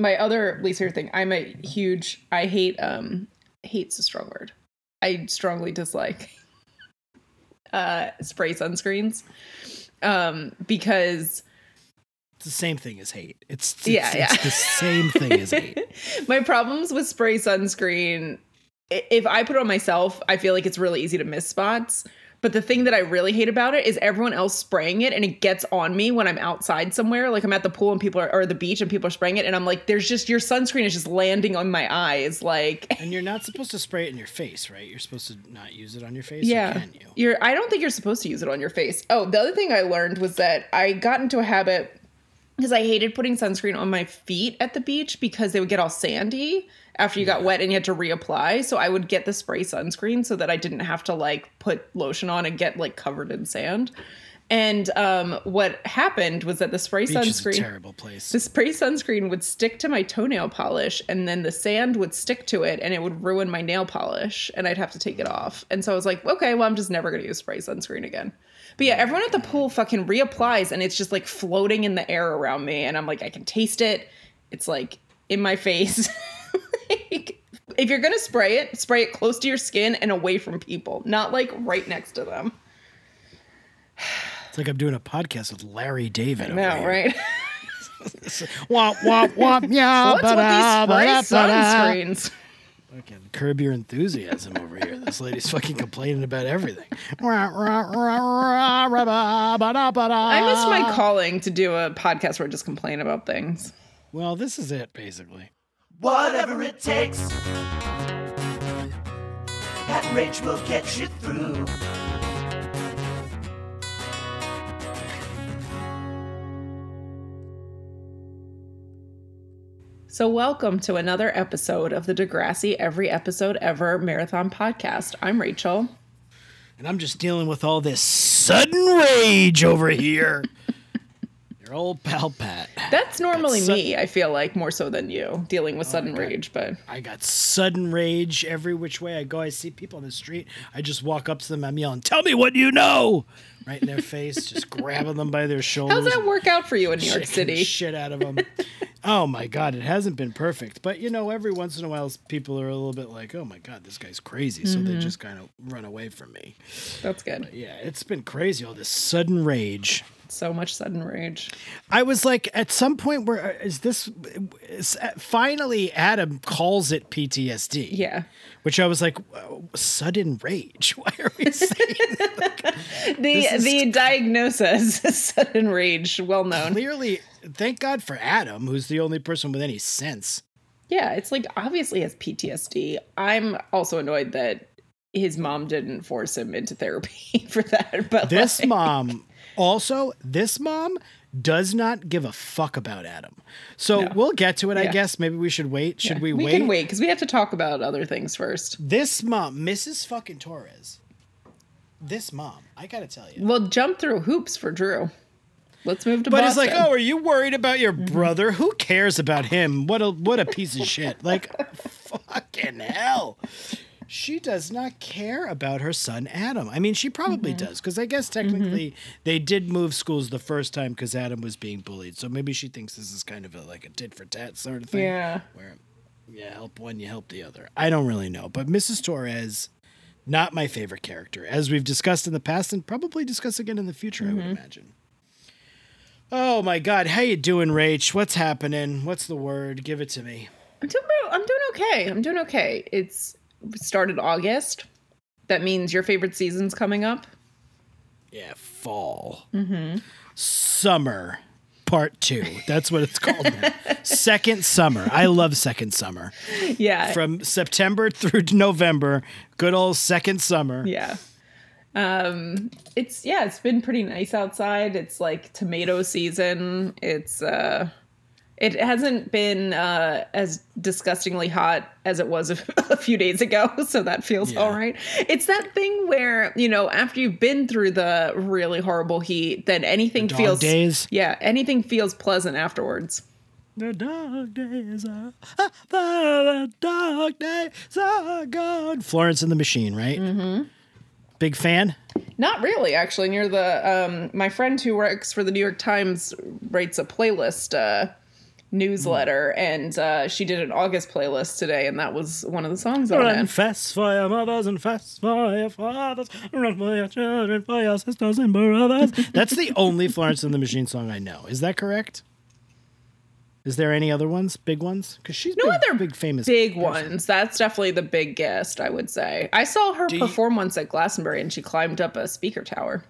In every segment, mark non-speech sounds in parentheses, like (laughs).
my other least favorite thing. I'm a huge. I hate. Um, hate's a strong word. I strongly dislike (laughs) uh spray sunscreens um because It's the same thing as hate. It's, it's Yeah, it's yeah. the same thing as hate. (laughs) my problems with spray sunscreen if i put it on myself i feel like it's really easy to miss spots but the thing that i really hate about it is everyone else spraying it and it gets on me when i'm outside somewhere like i'm at the pool and people are or the beach and people are spraying it and i'm like there's just your sunscreen is just landing on my eyes like (laughs) And you're not supposed to spray it in your face, right? You're supposed to not use it on your face. yeah can you? you're i don't think you're supposed to use it on your face oh the other thing i learned was that i got into a habit because I hated putting sunscreen on my feet at the beach because they would get all sandy after you got wet and you had to reapply. So I would get the spray sunscreen so that I didn't have to like put lotion on and get like covered in sand. And um, what happened was that the spray Beach is a sunscreen, terrible place. the spray sunscreen would stick to my toenail polish, and then the sand would stick to it, and it would ruin my nail polish, and I'd have to take it off. And so I was like, okay, well, I'm just never gonna use spray sunscreen again. But yeah, everyone at the pool fucking reapplies, and it's just like floating in the air around me, and I'm like, I can taste it. It's like in my face. (laughs) Like, if you're gonna spray it, spray it close to your skin and away from people, not like right next to them. It's like I'm doing a podcast with Larry David. No, right? (laughs) Womp womp womp yeah. What's with these spray ba-da, sunscreens? Fucking curb your enthusiasm over here. This lady's fucking complaining about everything. I missed my calling to do a podcast where I just complain about things. Well, this is it basically. Whatever it takes. That rage will get you through. So, welcome to another episode of the Degrassi Every Episode Ever Marathon Podcast. I'm Rachel. And I'm just dealing with all this sudden rage over here. (laughs) Your old pal Pat. That's normally su- me, I feel like, more so than you, dealing with sudden God. rage, but I got sudden rage every which way I go. I see people on the street. I just walk up to them. I'm yelling, "Tell me what you know!" Right in their face, just grabbing them by their shoulders. how's that work out for you in New York City? Shit out of them. oh my god, it hasn't been perfect, but you know, every once in a while, people are a little bit like, "Oh my god, this guy's crazy," so Mm-hmm. they just kind of run away from me. That's good. Yeah, it's been crazy. All this sudden rage. So much sudden rage. I was like, at some point, where uh, this? Is, uh, finally, Adam calls it PTSD. Yeah. Which I was like, sudden rage. (laughs) Why are we saying (laughs) The This is- the diagnosis is sudden rage, well known. clearly? Thank God for Adam, who's the only person with any sense. Yeah, it's like obviously has PTSD. I'm also annoyed that his mom didn't force him into therapy (laughs) for that. But This like, mom, also, this mom does not give a fuck about Adam. So No. we'll get to it, I guess. Maybe we should wait. Should yeah, we, we wait? We can wait because we have to talk about other things first. This mom, Mrs. fucking Torres. This mom, I gotta tell you. We'll jump through hoops for Drew. Let's move to But Boston. it's like, oh, are you worried about your mm-hmm. brother? Who cares about him? What a what a piece of shit. Like, (laughs) fucking hell. She does not care about her son Adam. I mean, she probably mm-hmm. does because I guess mm-hmm. technically they did move schools the first time because Adam was being bullied. So maybe she thinks this is kind of a, like a tit for tat sort of thing. Yeah. Where you help one, you help the other. I don't really know, but Mrs. Torres, not my favorite character, as we've discussed in the past and probably discuss again in the future. I would mm-hmm. imagine. Oh my God, how you doing, Rach? What's happening? What's the word? Give it to me. I'm doing, I'm doing okay. I'm doing okay. It's started August. That means your favorite season's coming up. Yeah, fall. Summer, part two. That's what it's called. (laughs) second summer. I love second summer. Yeah. From September through November, good old second summer. Yeah. Um it's yeah, it's been pretty nice outside. It's like tomato season. It's uh it hasn't been uh as disgustingly hot as it was a, (laughs) a few days ago, (laughs) so that feels Yeah. all right. It's that thing where, you know, after you've been through the really horrible heat, then anything dog feels days? Yeah, anything feels pleasant afterwards. The dark days are ah, the dark days are gone. Florence and the Machine, right? Mm-hmm. Big fan. Not really, actually. Near the um, my friend who works for the New York Times writes a playlist uh, newsletter, and uh, she did an August playlist today, and that was one of the songs on Run it. fast for your mothers and fast for your fathers. Run for your children, for your sisters and brothers. That's the only Florence and the Machine song I know. Is that correct? Is there any other ones, big ones? Because she's No big, other big famous. Big ones. That's definitely the biggest, I would say. I saw her you- perform once at Glastonbury, and she climbed up a speaker tower.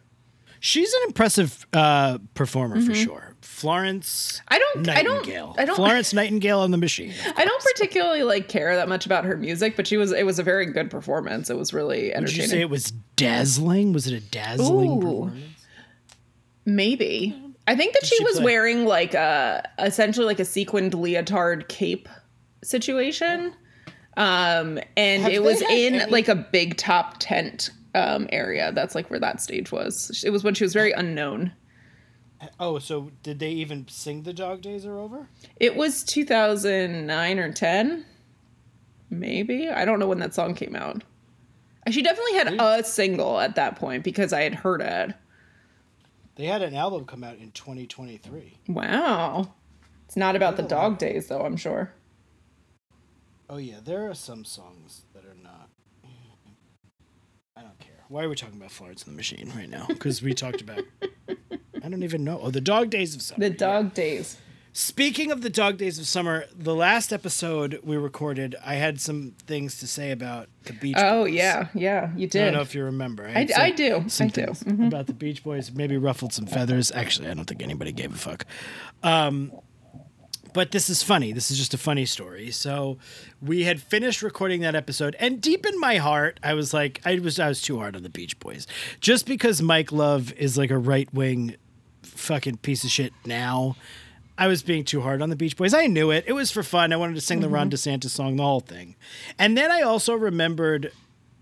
She's an impressive uh, performer for sure. Florence. I don't- I don't- Nightingale. I don't- Florence (laughs) Nightingale on the Machine. I don't particularly like care that much about her music, but she was it was a very good performance. It was really Did entertaining. you say it was dazzling? Was it a dazzling Ooh. performance? Maybe. I think that she, she was play? wearing like a essentially like a sequined leotard cape situation. Um and Have it was in any- like a big top tent um area. That's like where that stage was. It was when she was very unknown. Oh, so did they even sing "The Dog Days Are Over"? It was 2009 or 10. Maybe. I don't know when that song came out. She definitely had a single at that point because I had heard it. They had an album come out in 2023. Wow. It's not about the oh. dog days though, I'm sure. Oh yeah, there are some songs that are not. I don't care. Why are we talking about Florence and the Machine right now? Because we talked about. (laughs) I don't even know. Oh, the Dog Days of Summer. The dog days. Speaking of the Dog Days of Summer, the last episode we recorded, I had some things to say about the Beach. Boys. Oh Boys. yeah, yeah, you did. I don't know if you remember. I, do. I do. Mhm. about the Beach Boys. Maybe ruffled some feathers. Actually, I don't think anybody gave a fuck. Um, but this is funny. This is just a funny story. So we had finished recording that episode, and deep in my heart, I was like, I was I was too hard on the Beach Boys, just because Mike Love is like a right wing fucking piece of shit now. I was being too hard on the Beach Boys. I knew it. It was for fun. I wanted to sing the Ron DeSantis song, the whole thing. And then I also remembered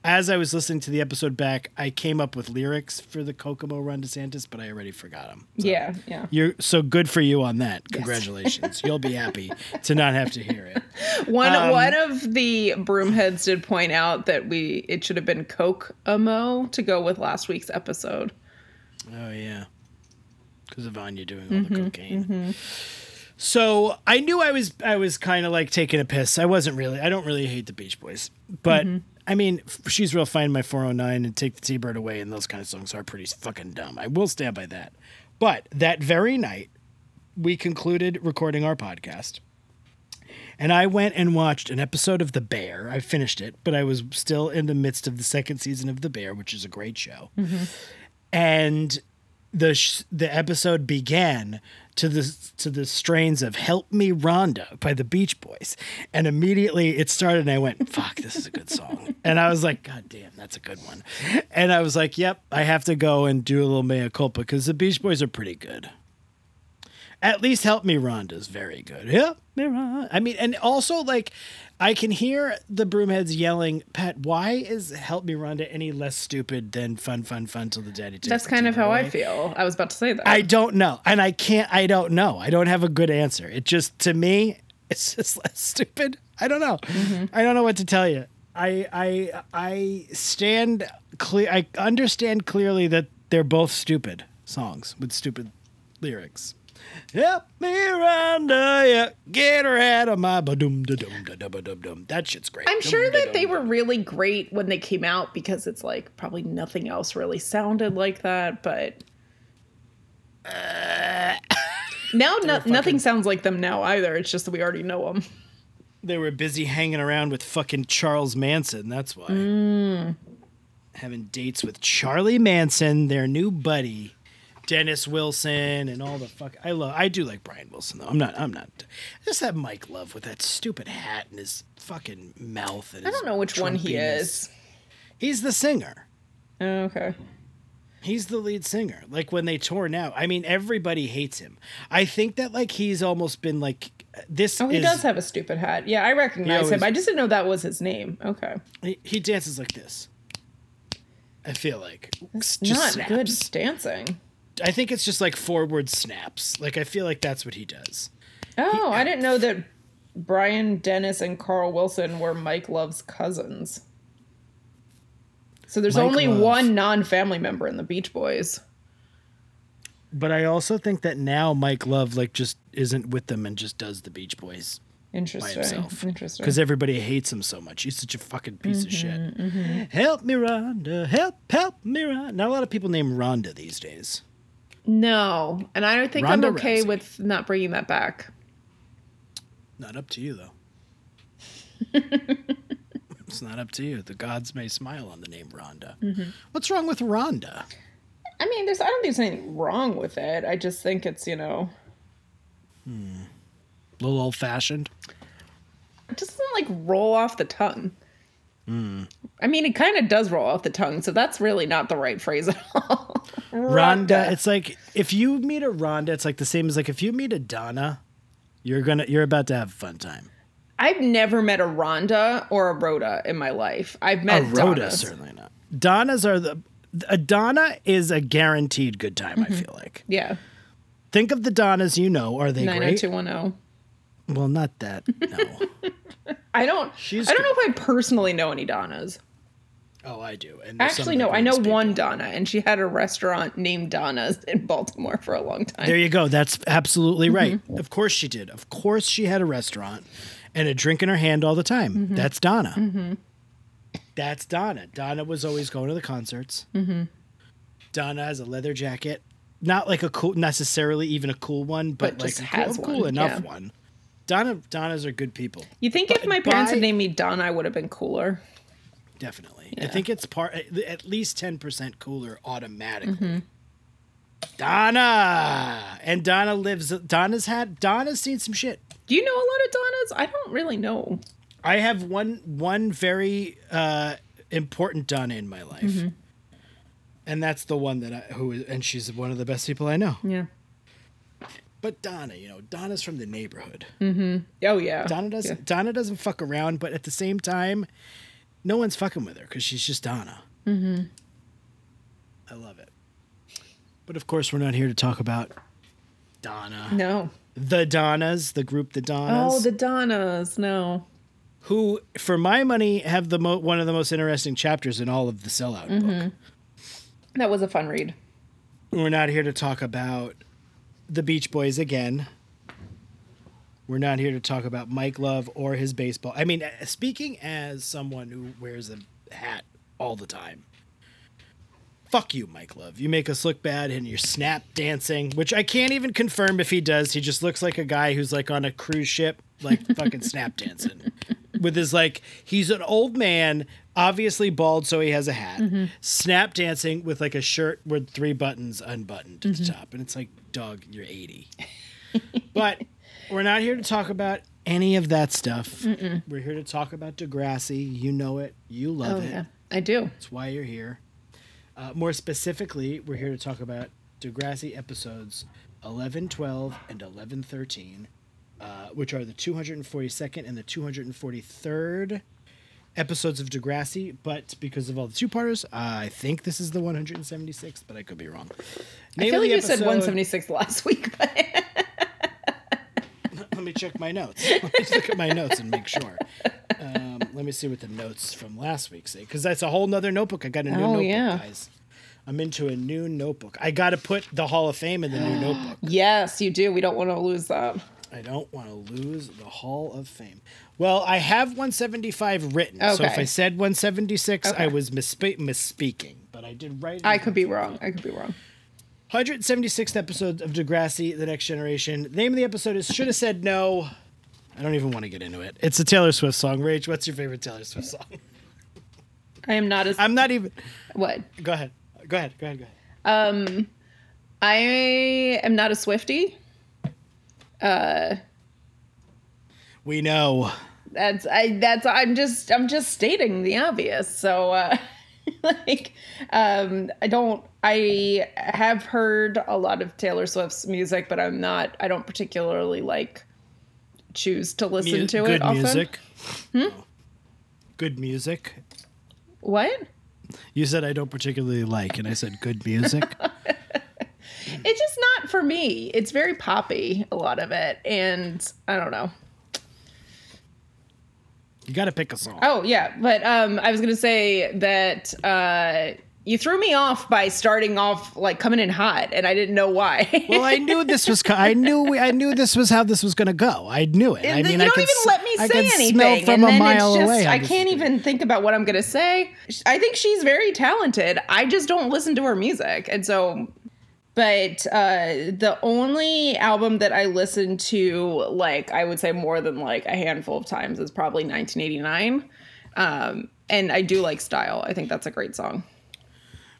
as I was listening to the episode back, I came up with lyrics for the Kokomo Ron DeSantis, but I already forgot them. Yeah, yeah. You're so good for you on that. Congratulations. You'll be happy (laughs) to not have to hear it. One Um, one of the broomheads did point out that we it should have been Coke Amo to go with last week's episode. Oh yeah, because of Anya doing all the mm-hmm, cocaine. Mm-hmm. So I knew I was I was kind of like taking a piss. I wasn't really. I don't really hate the Beach Boys, but mm-hmm. I mean, she's real fine. My 409 and take the T-bird away, and those kind of songs are pretty fucking dumb. I will stand by that. But that very night, we concluded recording our podcast. And I went and watched an episode of The Bear. I finished it, but I was still in the midst of the second season of The Bear, which is a great show. And the sh- the episode began to the to the strains of "Help Me, Rhonda" by the Beach Boys, and immediately it started, and I went, "Fuck, this is a good song." And I was like, "God damn, that's a good one." And I was like, "Yep, I have to go and do a little mea culpa because the Beach Boys are pretty good." At least "Help Me, Rhonda" is very good. Help me, Rhonda. I mean, and also like. I can hear the broomheads yelling, Pat, why is Help Me Rhonda any less stupid than Fun, Fun, Fun Till the Daddy Takes That's kind of how I feel. I was about to say that. I don't know. And I can't, I don't know. I don't have a good answer. It just, to me, (laughs) it's just less stupid. I don't know. Mm-hmm. I don't know what to tell you. I, I, I stand clear. I understand clearly that they're both stupid songs with stupid lyrics. Help me, Rhonda, yeah, uh, get her out of my ba-dum da dum da da ba dum dum. That shit's great. I'm sure that they were really great when they came out because it's like probably nothing else really sounded like that, but (coughs) now no, nothing sounds like them now either. It's just that we already know them. They were busy hanging around with fucking Charles Manson. That's why. Mm. Having dates with Charlie Manson, their new buddy, Dennis Wilson, and all the fuck. I love. I do like Brian Wilson though. I'm not. I'm not. Just that Mike Love with that stupid hat and his fucking mouth. And I don't know which one he is. He's the singer. Oh, okay. He's the lead singer. Like when they tore now. I mean, everybody hates him. I think that like he's almost been like this. Oh, he is, does have a stupid hat. Yeah, I recognize always- him. I just didn't know that was his name. Okay. He, he dances like this. I feel like just Not snaps. good dancing. I think it's just like forward snaps. Like I feel like that's what he does. Oh, I didn't know that Brian Dennis and Carl Wilson were Mike Love's cousins. So there's Mike only Love. one non-family member in the Beach Boys. But I also think that now Mike Love like just isn't with them and just does the Beach Boys Interesting. by himself. Interesting. Because everybody hates him so much. He's such a fucking piece of shit. Mm-hmm, Help me, Rhonda. Help, help me, Rhonda. Not a lot of people name Rhonda these days. No, and I don't think Ronda I'm okay Rousey. with not bringing that back. Not up to you, though. (laughs) it's not up to you. The gods may smile on the name Rhonda. Mm-hmm. What's wrong with Rhonda? I mean, there's I don't think there's anything wrong with it. I just think it's you know A little old fashioned. it just doesn't like roll off the tongue. Hmm. I mean, it kind of does roll off the tongue, so that's really not the right phrase at all. Rhonda, it's like if you meet a Rhonda, it's like the same as like if you meet a Donna, you're gonna you're about to have a fun time. I've never met a Rhonda or a Rhoda in my life. I've met A met Rhoda, Donnas. certainly not. Donnas are the a Donna is a guaranteed good time. Mm-hmm. I feel like. Yeah, Think of the Donnas you know. Are they nine great? hundred two one zero. Well, not that. No. (laughs) I don't. She's I don't know if I personally know any Donnas. oh, I do. And Actually, no. I know people. one Donna, and she had a restaurant named Donna's (laughs) in Baltimore for a long time. There you go. That's absolutely right. Mm-hmm. Of course she did. Of course she had a restaurant and a drink in her hand all the time. Mm-hmm. That's Donna. That's Donna. Donna was always going to the concerts. Mm-hmm. Donna has a leather jacket. Not like a cool, necessarily even a cool one, but, But like a cool, cool enough yeah. one. Donna, Donnas are good people. you think if my parents by- had named me Donna, I would have been cooler? Definitely. I think it's part at least ten percent cooler automatically. Mm-hmm. Donna and Donna lives. Donna's had. Donna's seen some shit. Do you know a lot of Donnas? I don't really know. I have one one very uh, important Donna in my life, Mm-hmm. and that's the one that I who is, and she's one of the best people I know. Yeah. But Donna, you know, Donna's from the neighborhood. Oh yeah. Donna doesn't. Donna doesn't fuck around, but at the same time, no one's fucking with her because she's just Donna. Mm-hmm. I love it. But of course, we're not here to talk about Donna. No. The Donnas, the group The Donnas. Oh, the Donnas. No. who, for my money, have the mo- one of the most interesting chapters in all of the Sellout book. That was a fun read. We're not here to talk about the Beach Boys again. We're not here to talk about Mike Love or his baseball. I mean, speaking as someone who wears a hat all the time. Fuck you, Mike Love. You make us look bad and you're snap dancing, which I can't even confirm if he does. He just looks like a guy who's like on a cruise ship, like fucking snap dancing. (laughs) With his like, he's an old man, obviously bald, so he has a hat, snap dancing with like a shirt with three buttons unbuttoned at the top. And it's like, dog, you're 80. (laughs) but we're not here to talk about any of that stuff. We're here to talk about Degrassi. You know it. You love Oh it. yeah. I do. That's why you're here. Uh, more specifically, we're here to talk about Degrassi episodes 11, 12, and 11, 13, uh, which are the 242nd and the 243rd episodes of Degrassi. But because of all the two parters, I think this is the 176th, but I could be wrong. I feel like you said 176 last week, but (laughs) Let me check my notes. (laughs) Let me look at my notes and make sure. Um, let me see what the notes from last week say, because that's a whole nother notebook. I got a new Oh, notebook, yeah. guys. I'm into a new notebook. I got to put the Hall of Fame in the new (gasps) notebook. yes, you do. We don't want to lose that. I don't want to lose the Hall of Fame. Well, I have 175 written, so if I said 176, I was misspe- misspeaking, but I did write. I could be wrong. I could be wrong. 176th episode of Degrassi: The Next Generation. The name of the episode is "Should Have Said No." I don't even want to get into it. It's a Taylor Swift song. Rach, what's your favorite Taylor Swift song? I am not as I'm not even. what? Go ahead. Go ahead. Go ahead. Go ahead. Um, I am not a Swiftie. We know. That's I that's I'm just I'm just stating the obvious. So uh (laughs) like um I don't I have heard a lot of Taylor Swift's music, but I'm not I don't particularly like choose to listen Mu- to good it often. music. Hmm? Good music. What? You said I don't particularly like, and I said good music. (laughs) It's just not for me. It's very poppy, a lot of it, and I don't know. you got to pick a song. Oh yeah, but um, I was gonna say that uh, You threw me off by starting off like coming in hot, and I didn't know why. Well, I knew this was. co- I knew. we- I knew this was how this was going to go. I knew it. I And then mean, you I don't even s- let me I say could anything. Smell from and a mile just, away. how I can't even think about what I'm gonna say. I think she's very talented. I just don't listen to her music, and so. But uh, the only album that I listened to, like I would say more than like a handful of times, is probably 1989. Um, and I do like Style. I think that's a great song.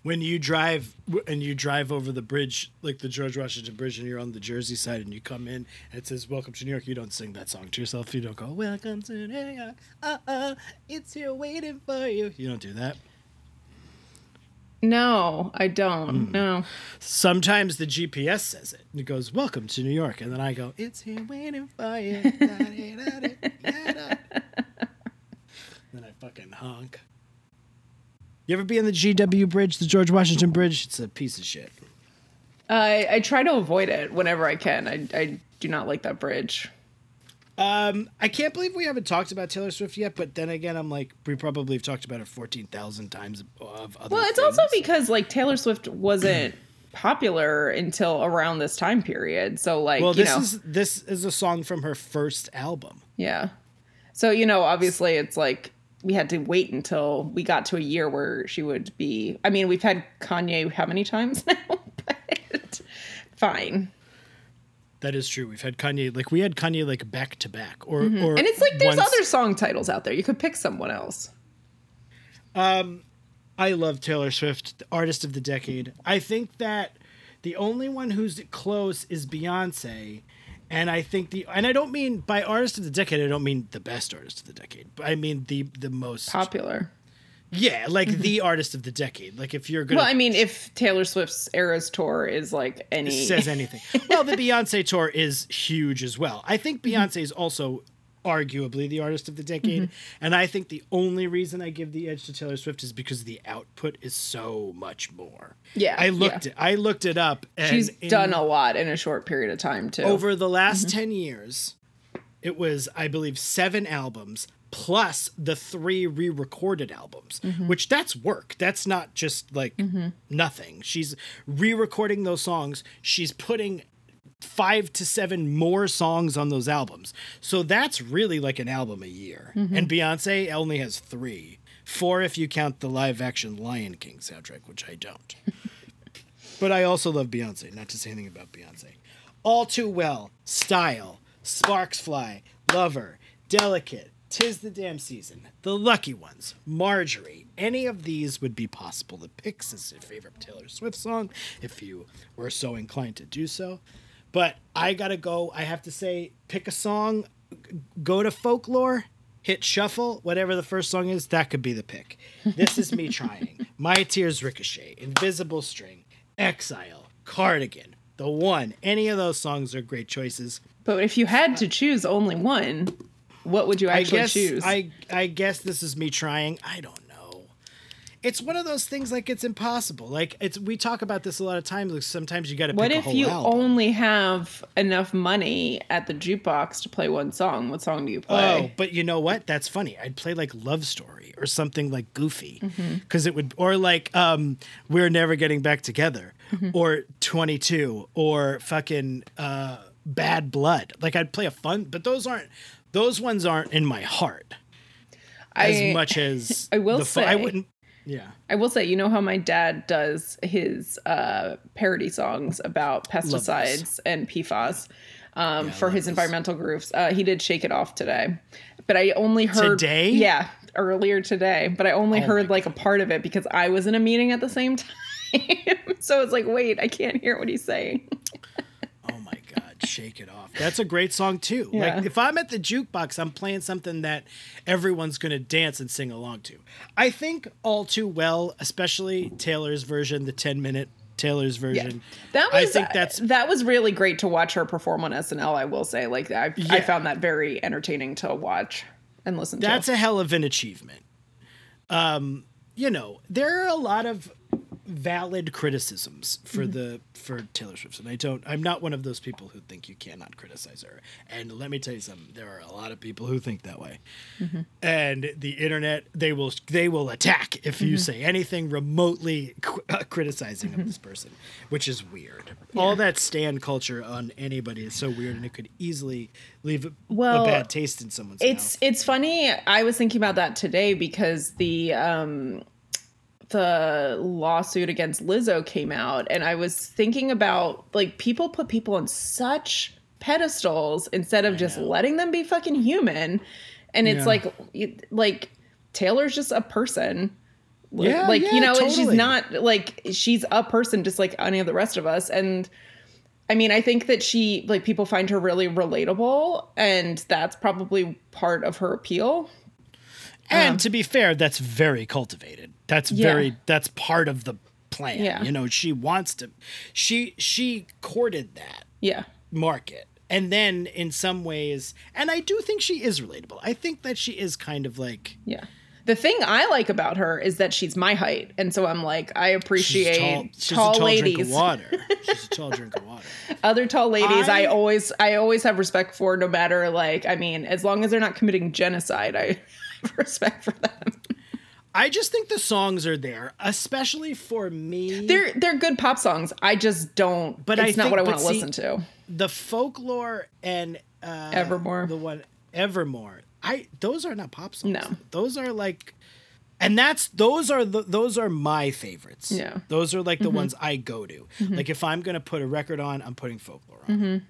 when you drive and you drive over the bridge, like the George Washington Bridge, and you're on the Jersey side, and you come in and it says "Welcome to New York." You don't sing that song to yourself. You don't go "Welcome to New York." Uh-uh, it's here waiting for you. You don't do that. No, I don't. Hmm. No. Sometimes the GPS says it. and It goes "Welcome to New York," and then I go "It's here waiting for you." (laughs) Then I fucking honk. You ever be on the GW Bridge, the George Washington Bridge? It's a piece of shit. I I try to avoid it whenever I can. I I do not like that bridge. Um, I can't believe we haven't talked about Taylor Swift yet, but then again, I'm like, we probably have talked about it 14,000 times of other Well, it's also because like Taylor Swift wasn't (clears throat) popular until around this time period. So like Well, this know, is this is a song from her first album. yeah. So you know, obviously, it's like we had to wait until we got to a year where she would be. I mean, we've had Kanye how many times (laughs) now? but fine. That is true. We've had Kanye, like we had Kanye like back to back, or or Mm-hmm. And it's like there's other song titles out there. You could pick someone else. Um, I love Taylor Swift, the artist of the decade. I think that the only one who's close is Beyonce. And I think the and I don't mean by artist of the decade, I don't mean the best artist of the decade. But I mean the the most Popular. Yeah, like the artist of the decade. Like if you're gonna Mm-hmm. Well, I mean, if Taylor Swift's Eras tour is like any says anything. (laughs) well, the Beyonce tour is huge as well. I think Mm-hmm. Beyonce is also arguably the artist of the decade, Mm-hmm. and I think the only reason I give the edge to Taylor Swift is because the output is so much more. Yeah, I looked yeah. it. I looked it up. And she's in- done a lot in a short period of time too. over the last Mm-hmm. 10 years it was i believe seven albums plus the three re-recorded albums Mm-hmm. which that's work. That's not just like nothing. She's re-recording those songs. She's putting five to seven more songs on those albums. So that's really like an album a year. Mm-hmm. and beyonce only has three. Four if you count the live action lion king soundtrack which i don't. (laughs) But I also love Beyonce, not to say anything about Beyonce. All Too Well, Style, Sparks Fly, Lover, Delicate, Tis the Damn Season, The Lucky Ones, Marjorie. Any of these would be possible The pick is your favorite Taylor Swift song if you were so inclined to do so. But I gotta go. I have to say, pick a song, go to folklore, hit shuffle, whatever the first song is, that could be the pick. This is me trying. (laughs) My Tears Ricochet, Invisible String, Exile, Cardigan, The One. Any of those songs are great choices. but if you had to choose only one, what would you I actually guess choose? I I guess this is me trying. I don't know. It's one of those things like it's impossible. Like it's we talk about this a lot of times. Like sometimes you got to pick what a if whole you album. only have enough money at the jukebox to play one song? What song do you play? Oh, but you know what? That's funny. I'd play like Love Story or something like Goofy, Mm-hmm. because it would, or like um, We're Never Getting Back Together, Mm-hmm. or Twenty Two, or fucking uh, Bad Blood. Like I'd play a fun, but those aren't. Those ones aren't in my heart as much as (laughs) I will the fu- I wouldn't. Yeah. I will say, you know how my dad does his uh, parody songs about pesticides and PFAS um, for his those. environmental groups. Uh, he did "Shake It Off" today, but I only heard Today? Yeah, earlier today, but I only Oh heard like a part of it because I was in a meeting at the same (laughs) time. so it's like, wait, I can't hear what he's saying. (laughs) Shake it off. That's a great song too. Yeah. Like if I'm at the jukebox, I'm playing something that everyone's gonna dance and sing along to. I think all too well, especially Taylor's version, the 10 minute Taylor's version. That was I think that's that was really great to watch her perform on SNL. I will say, like I, I found that very entertaining to watch and listen that's to. That's a hell of an achievement. Um, you know, there are a lot of valid criticisms for the for Taylor Swift, and I don't. I'm not one of those people who think you cannot criticize her. And let me tell you something: there are a lot of people who think that way. And the internet, they will they will attack if you say anything remotely qu- uh, criticizing of this person, which is weird. All that stan culture on anybody is so weird, and it could easily leave a, Well, a bad taste in someone's It's mouth. it's funny. I was thinking about that today because the um the lawsuit against Lizzo came out and I was thinking about like people put people on such pedestals instead of just know. letting them be fucking human and it's Yeah. like like Taylor's just a person Like- Yeah, like yeah, you know and she's not like she's a person just like any of the rest of us and I mean, I think that she like people find her really relatable, and that's probably part of her appeal. And to be fair, that's very cultivated. That's Yeah. very that's part of the plan. Yeah. You know, she wants to she she courted that Yeah, market. And then in some ways, and I do think she is relatable. I think that she is kind of like yeah. The thing I like about her is that she's my height, and so I'm like, I she's appreciate tall, she's tall, a tall drink ladies. of water. She's a tall drink of (laughs) water. Other tall ladies, I, I- always, I always have respect for, no matter like, I mean, as long as they're not committing genocide, I (laughs) respect for them. I just think the songs are there, especially for me. They're they're good pop songs. I just don't. But But I it's not think- what I want to listen to. the folklore and uh Evermore. the one evermore i those are not pop songs No. those are like and that's those are the those are my favorites Yeah. Mm-hmm. those are like the ones i go to like if i'm gonna put a record on i'm putting folklore on Mm-hmm.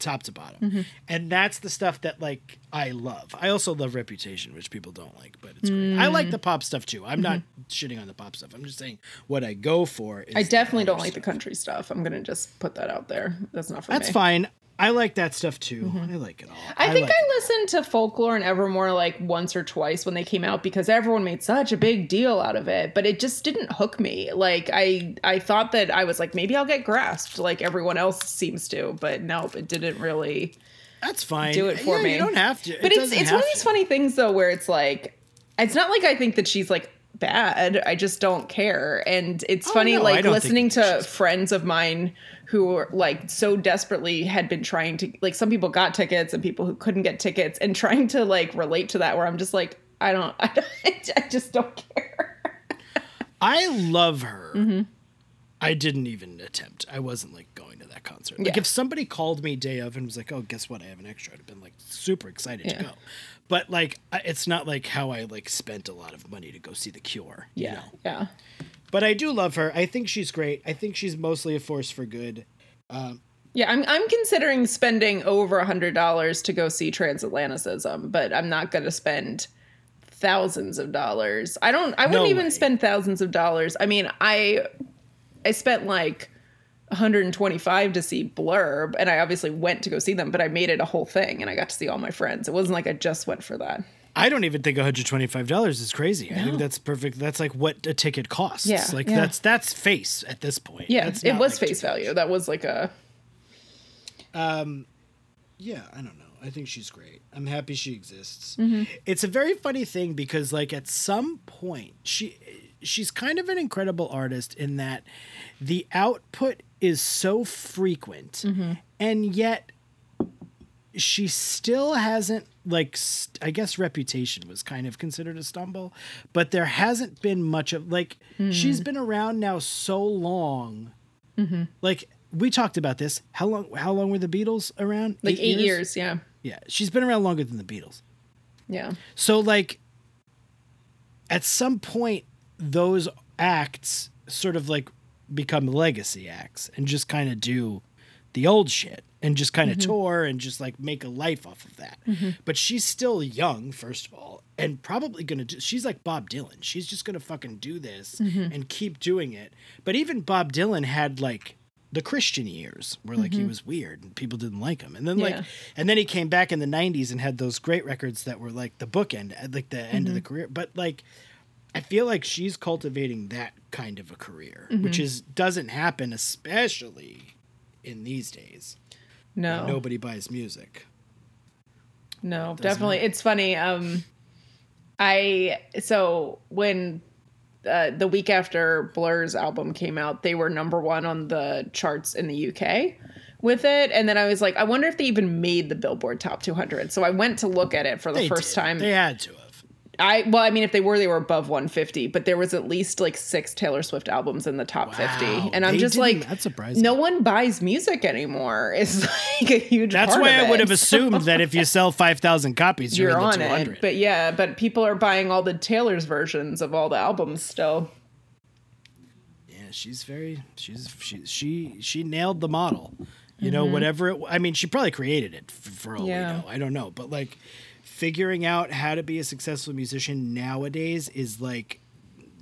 Top to bottom. And that's the stuff that like i love. I also love reputation which people don't like but it's great. I Mm. like the pop stuff too. I'm not shitting on the pop stuff. I'm just saying what i go for is I definitely don't like the country stuff. I'm gonna just put that out there. That's not for that's me. That's fine i like that stuff too i like it all Mm-hmm. I think like I listened to Folklore and Evermore like once or twice when they came out because everyone made such a big deal out of it, but it just didn't hook me. Like I I thought that I was like maybe I'll get grasped like everyone else seems to, but nope, it didn't really. That's fine. do it for Yeah, me. You don't have to. But It it's it's one of these to. funny things though where it's like it's not like I think that she's like bad. I just don't care. And it's Oh, funny no, like listening to friends of mine who were like so desperately had been trying to like some people got tickets and people who couldn't get tickets and (laughs) trying to like relate to that where I'm just like I don't I, (laughs) don't, I just don't care. I love her. Mm-hmm. I didn't even attempt. I wasn't like going to that concert. Like Yeah. if somebody called me day of and was like, "Oh, guess what? I have an extra," I'd have been like super excited Yeah. to go. But like, it's not like how I like spent a lot of money to go see The Cure. you Yeah. know? Yeah. But I do love her. I think she's great. I think she's mostly a force for good. Um, yeah, I'm I'm considering spending over a hundred dollars to go see Transatlanticism, but I'm not gonna spend thousands of dollars. I don't I wouldn't No even spend thousands of dollars. I mean, I I spent like 125 to see Blur, and I obviously went to go see them, but I made it a whole thing and I got to see all my friends. It wasn't like I just went for that. I don't even think $125 is crazy. I think that's perfect. That's like what a ticket costs. Yeah, Like yeah. that's that's face at this point. Yeah, it was like face too much. value. That was like a um Yeah, I don't know. I think she's great. I'm happy she exists. Mm-hmm. It's a very funny thing because like at some point she she's kind of an incredible artist in that the output is so frequent Mm-hmm. and yet she still hasn't like st- I guess reputation was kind of considered a stumble, but there hasn't been much of like Mm-hmm. she's been around now so long. Like we talked about this. How long? How long were the Beatles around? like eight, years. Yeah. Yeah, she's been around longer than the Beatles. Yeah. So like at some point those acts sort of like become legacy acts and just kind of do the old shit and just kind of mm-hmm. tour and just like make a life off of that. Mm-hmm. But she's still young first of all and probably to do she's like Bob Dylan. She's just to fucking do this mm-hmm. and keep doing it. But even Bob Dylan had like the Christian years where like he was weird and people didn't like him. And then like Yeah. and then he came back in the 90s and had those great records that were like the bookend, at, like the end of the career. But like, I feel like she's cultivating that kind of a career, which is doesn't happen, especially in these days. No. Nobody buys music. No, definitely. It's funny. Um, I so when uh, the week after Blur's album came out, they were number one on the charts in the UK with it. And then I was like, I wonder if they even made the Billboard Top 200. So I went to look at it for the They first did. time. They had to. I well, I mean, if they were, they were above 150, but there was at least like six Taylor Swift albums in the top 50, and I'm just like, that's surprising. No one buys music anymore. (laughs) It's like a huge. That's why I would have assumed that if you sell 5,000 copies, you're, you're in the on 200. it. But yeah, but people are buying all the Taylor's versions of all the albums still. yeah, she's very she's she she she nailed the model. You know, Mm-hmm. whatever it, I mean, she probably created it f- for all Yeah. we know. I don't know, but like figuring out how to be a successful musician nowadays is like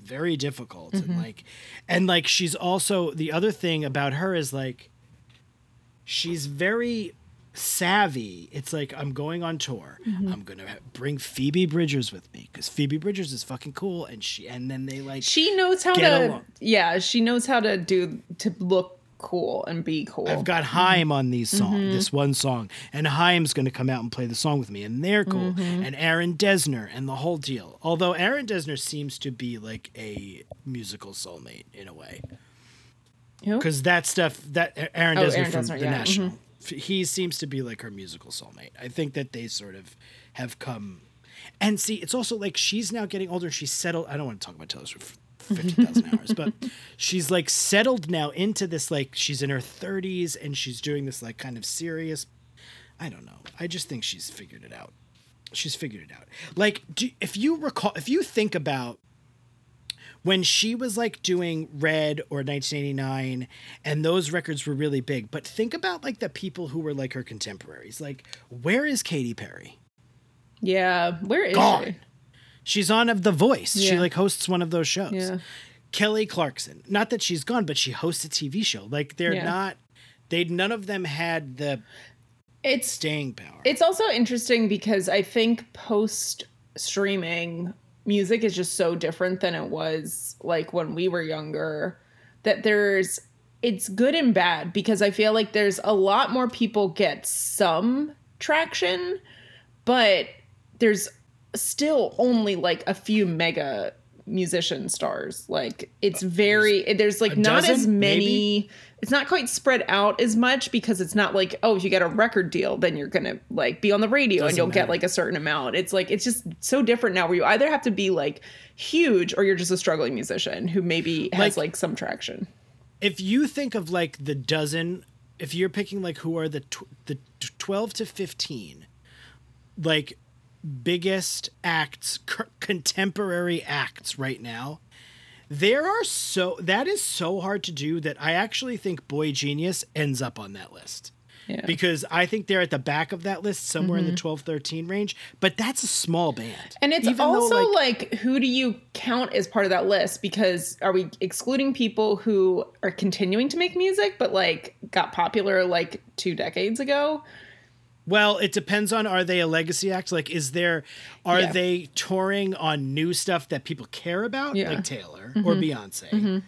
very difficult Mm-hmm. and like and like she's also the other thing about her is like she's very savvy. It's like I'm going on tour. Mm-hmm. I'm gonna ha- bring Phoebe Bridgers with me because Phoebe Bridgers is fucking cool, and she and then they like She knows how to. along. Yeah, she knows how to do to look cool and be cool. I've got Haim on these songs, Mm-hmm. this one song, and Haim's going to come out and play the song with me, and they're cool. Mm-hmm. And Aaron Dessner and the whole deal. Although Aaron Dessner seems to be like a musical soulmate in a way, because that stuff that Aaron Oh, Dessner Aaron from Dessner, the yeah, National, mhm. he seems to be like her musical soulmate. I think that they sort of have come. And see, it's also like she's now getting older. She's settled. I don't want to talk about Taylor Swift 50,000 hours, but she's like settled now into this, like, she's in her 30s and she's doing this, like, kind of serious. I don't know. I just think she's figured it out. She's figured it out. Like, do, if you recall, if you think about when she was like doing Red or 1989 and those records were really big, but think about like the people who were like her contemporaries. Like, where is Katy Perry? yeah, where is Gone. she? She's on of The Voice. She like hosts one of those shows. Yeah. Kelly Clarkson. Not that she's gone, but she hosts a TV show. Like they're Yeah. not they none of them had the It's staying power. It's also interesting because I think post streaming music is just so different than it was like when we were younger that there's it's good and bad because I feel like there's a lot more people get some traction but there's still only like a few mega musician stars. Like it's very there's like not as many maybe? it's not quite spread out as much because it's not like oh if you get a record deal then you're gonna like be on the radio and Doesn't you'll get like a certain amount. It's like it's just so different now where you either have to be like huge or you're just a struggling musician who maybe has Like- like some traction. if you think of like the dozen, if you're picking like who are the tw- the 12 to 15 like biggest acts c- contemporary acts right now. There are so that is so hard to do that i actually think boy genius ends up on that list. Yeah. Because i think they're at the back of that list somewhere in the mm-hmm. 12 13 range but that's a small band. And it's Even though, also like, who do you count as part of that list? Because are we excluding people who are continuing to make music but like got popular like two decades ago? Well, it depends on are they a legacy act? Like, is there are Yeah. they touring on new stuff that people care about, Yeah. Mm-hmm. like Taylor or Beyonce,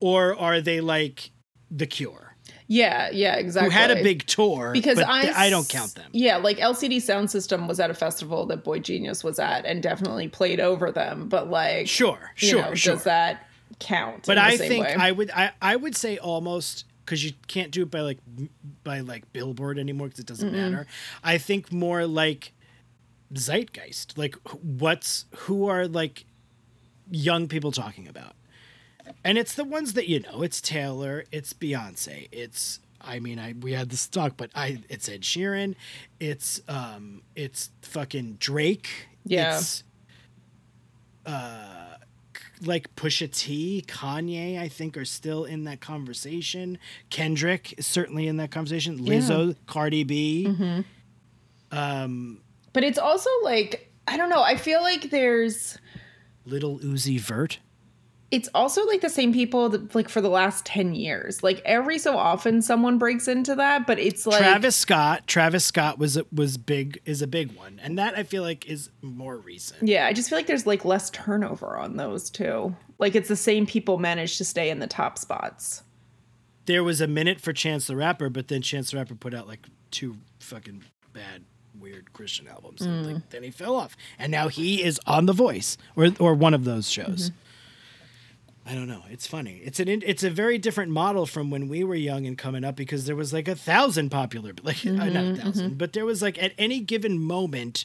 or are they like The Cure, Yeah, yeah, exactly. who had a big tour? because but I th- I don't count them. Yeah, like LCD Soundsystem was at a festival that Boy Genius was at and definitely played over them. But like, Sure, sure, know, sure. does that count? but I think way? I would I, I would say almost because you can't do it by like by like Billboard anymore because it doesn't matter. I think more like zeitgeist, like what's who are like young people talking about, and it's the ones that you know. It's Taylor, it's Beyonce, it's I mean I we had this talk, but I it's Ed Sheeran, it's um it's fucking Drake, Yeah. it's like Pusha T, Kanye, I think are still in that conversation. Kendrick is certainly in that conversation. Lizzo, Cardi B. Mm-hmm. but it's also like I don't know. I feel like there's Little Uzi Vert. It's also like the same people that, like for the last 10 years. Like every so often someone breaks into that but it's like Travis Scott. Travis Scott was was big is a big one, and that I feel like is more recent. yeah i just feel like there's like less turnover on those too like it's the same people manage to stay in the top spots. There was a minute for Chance the Rapper, but then Chance the Rapper put out like two fucking bad, weird Christian albums, and like, then he fell off, and now he is on The Voice or or one of those shows. Mm-hmm. I don't know. It's funny. It's an it's a very different model from when we were young and coming up because there was like a thousand popular (laughs) like uh, not a 1000 but there was like at any given moment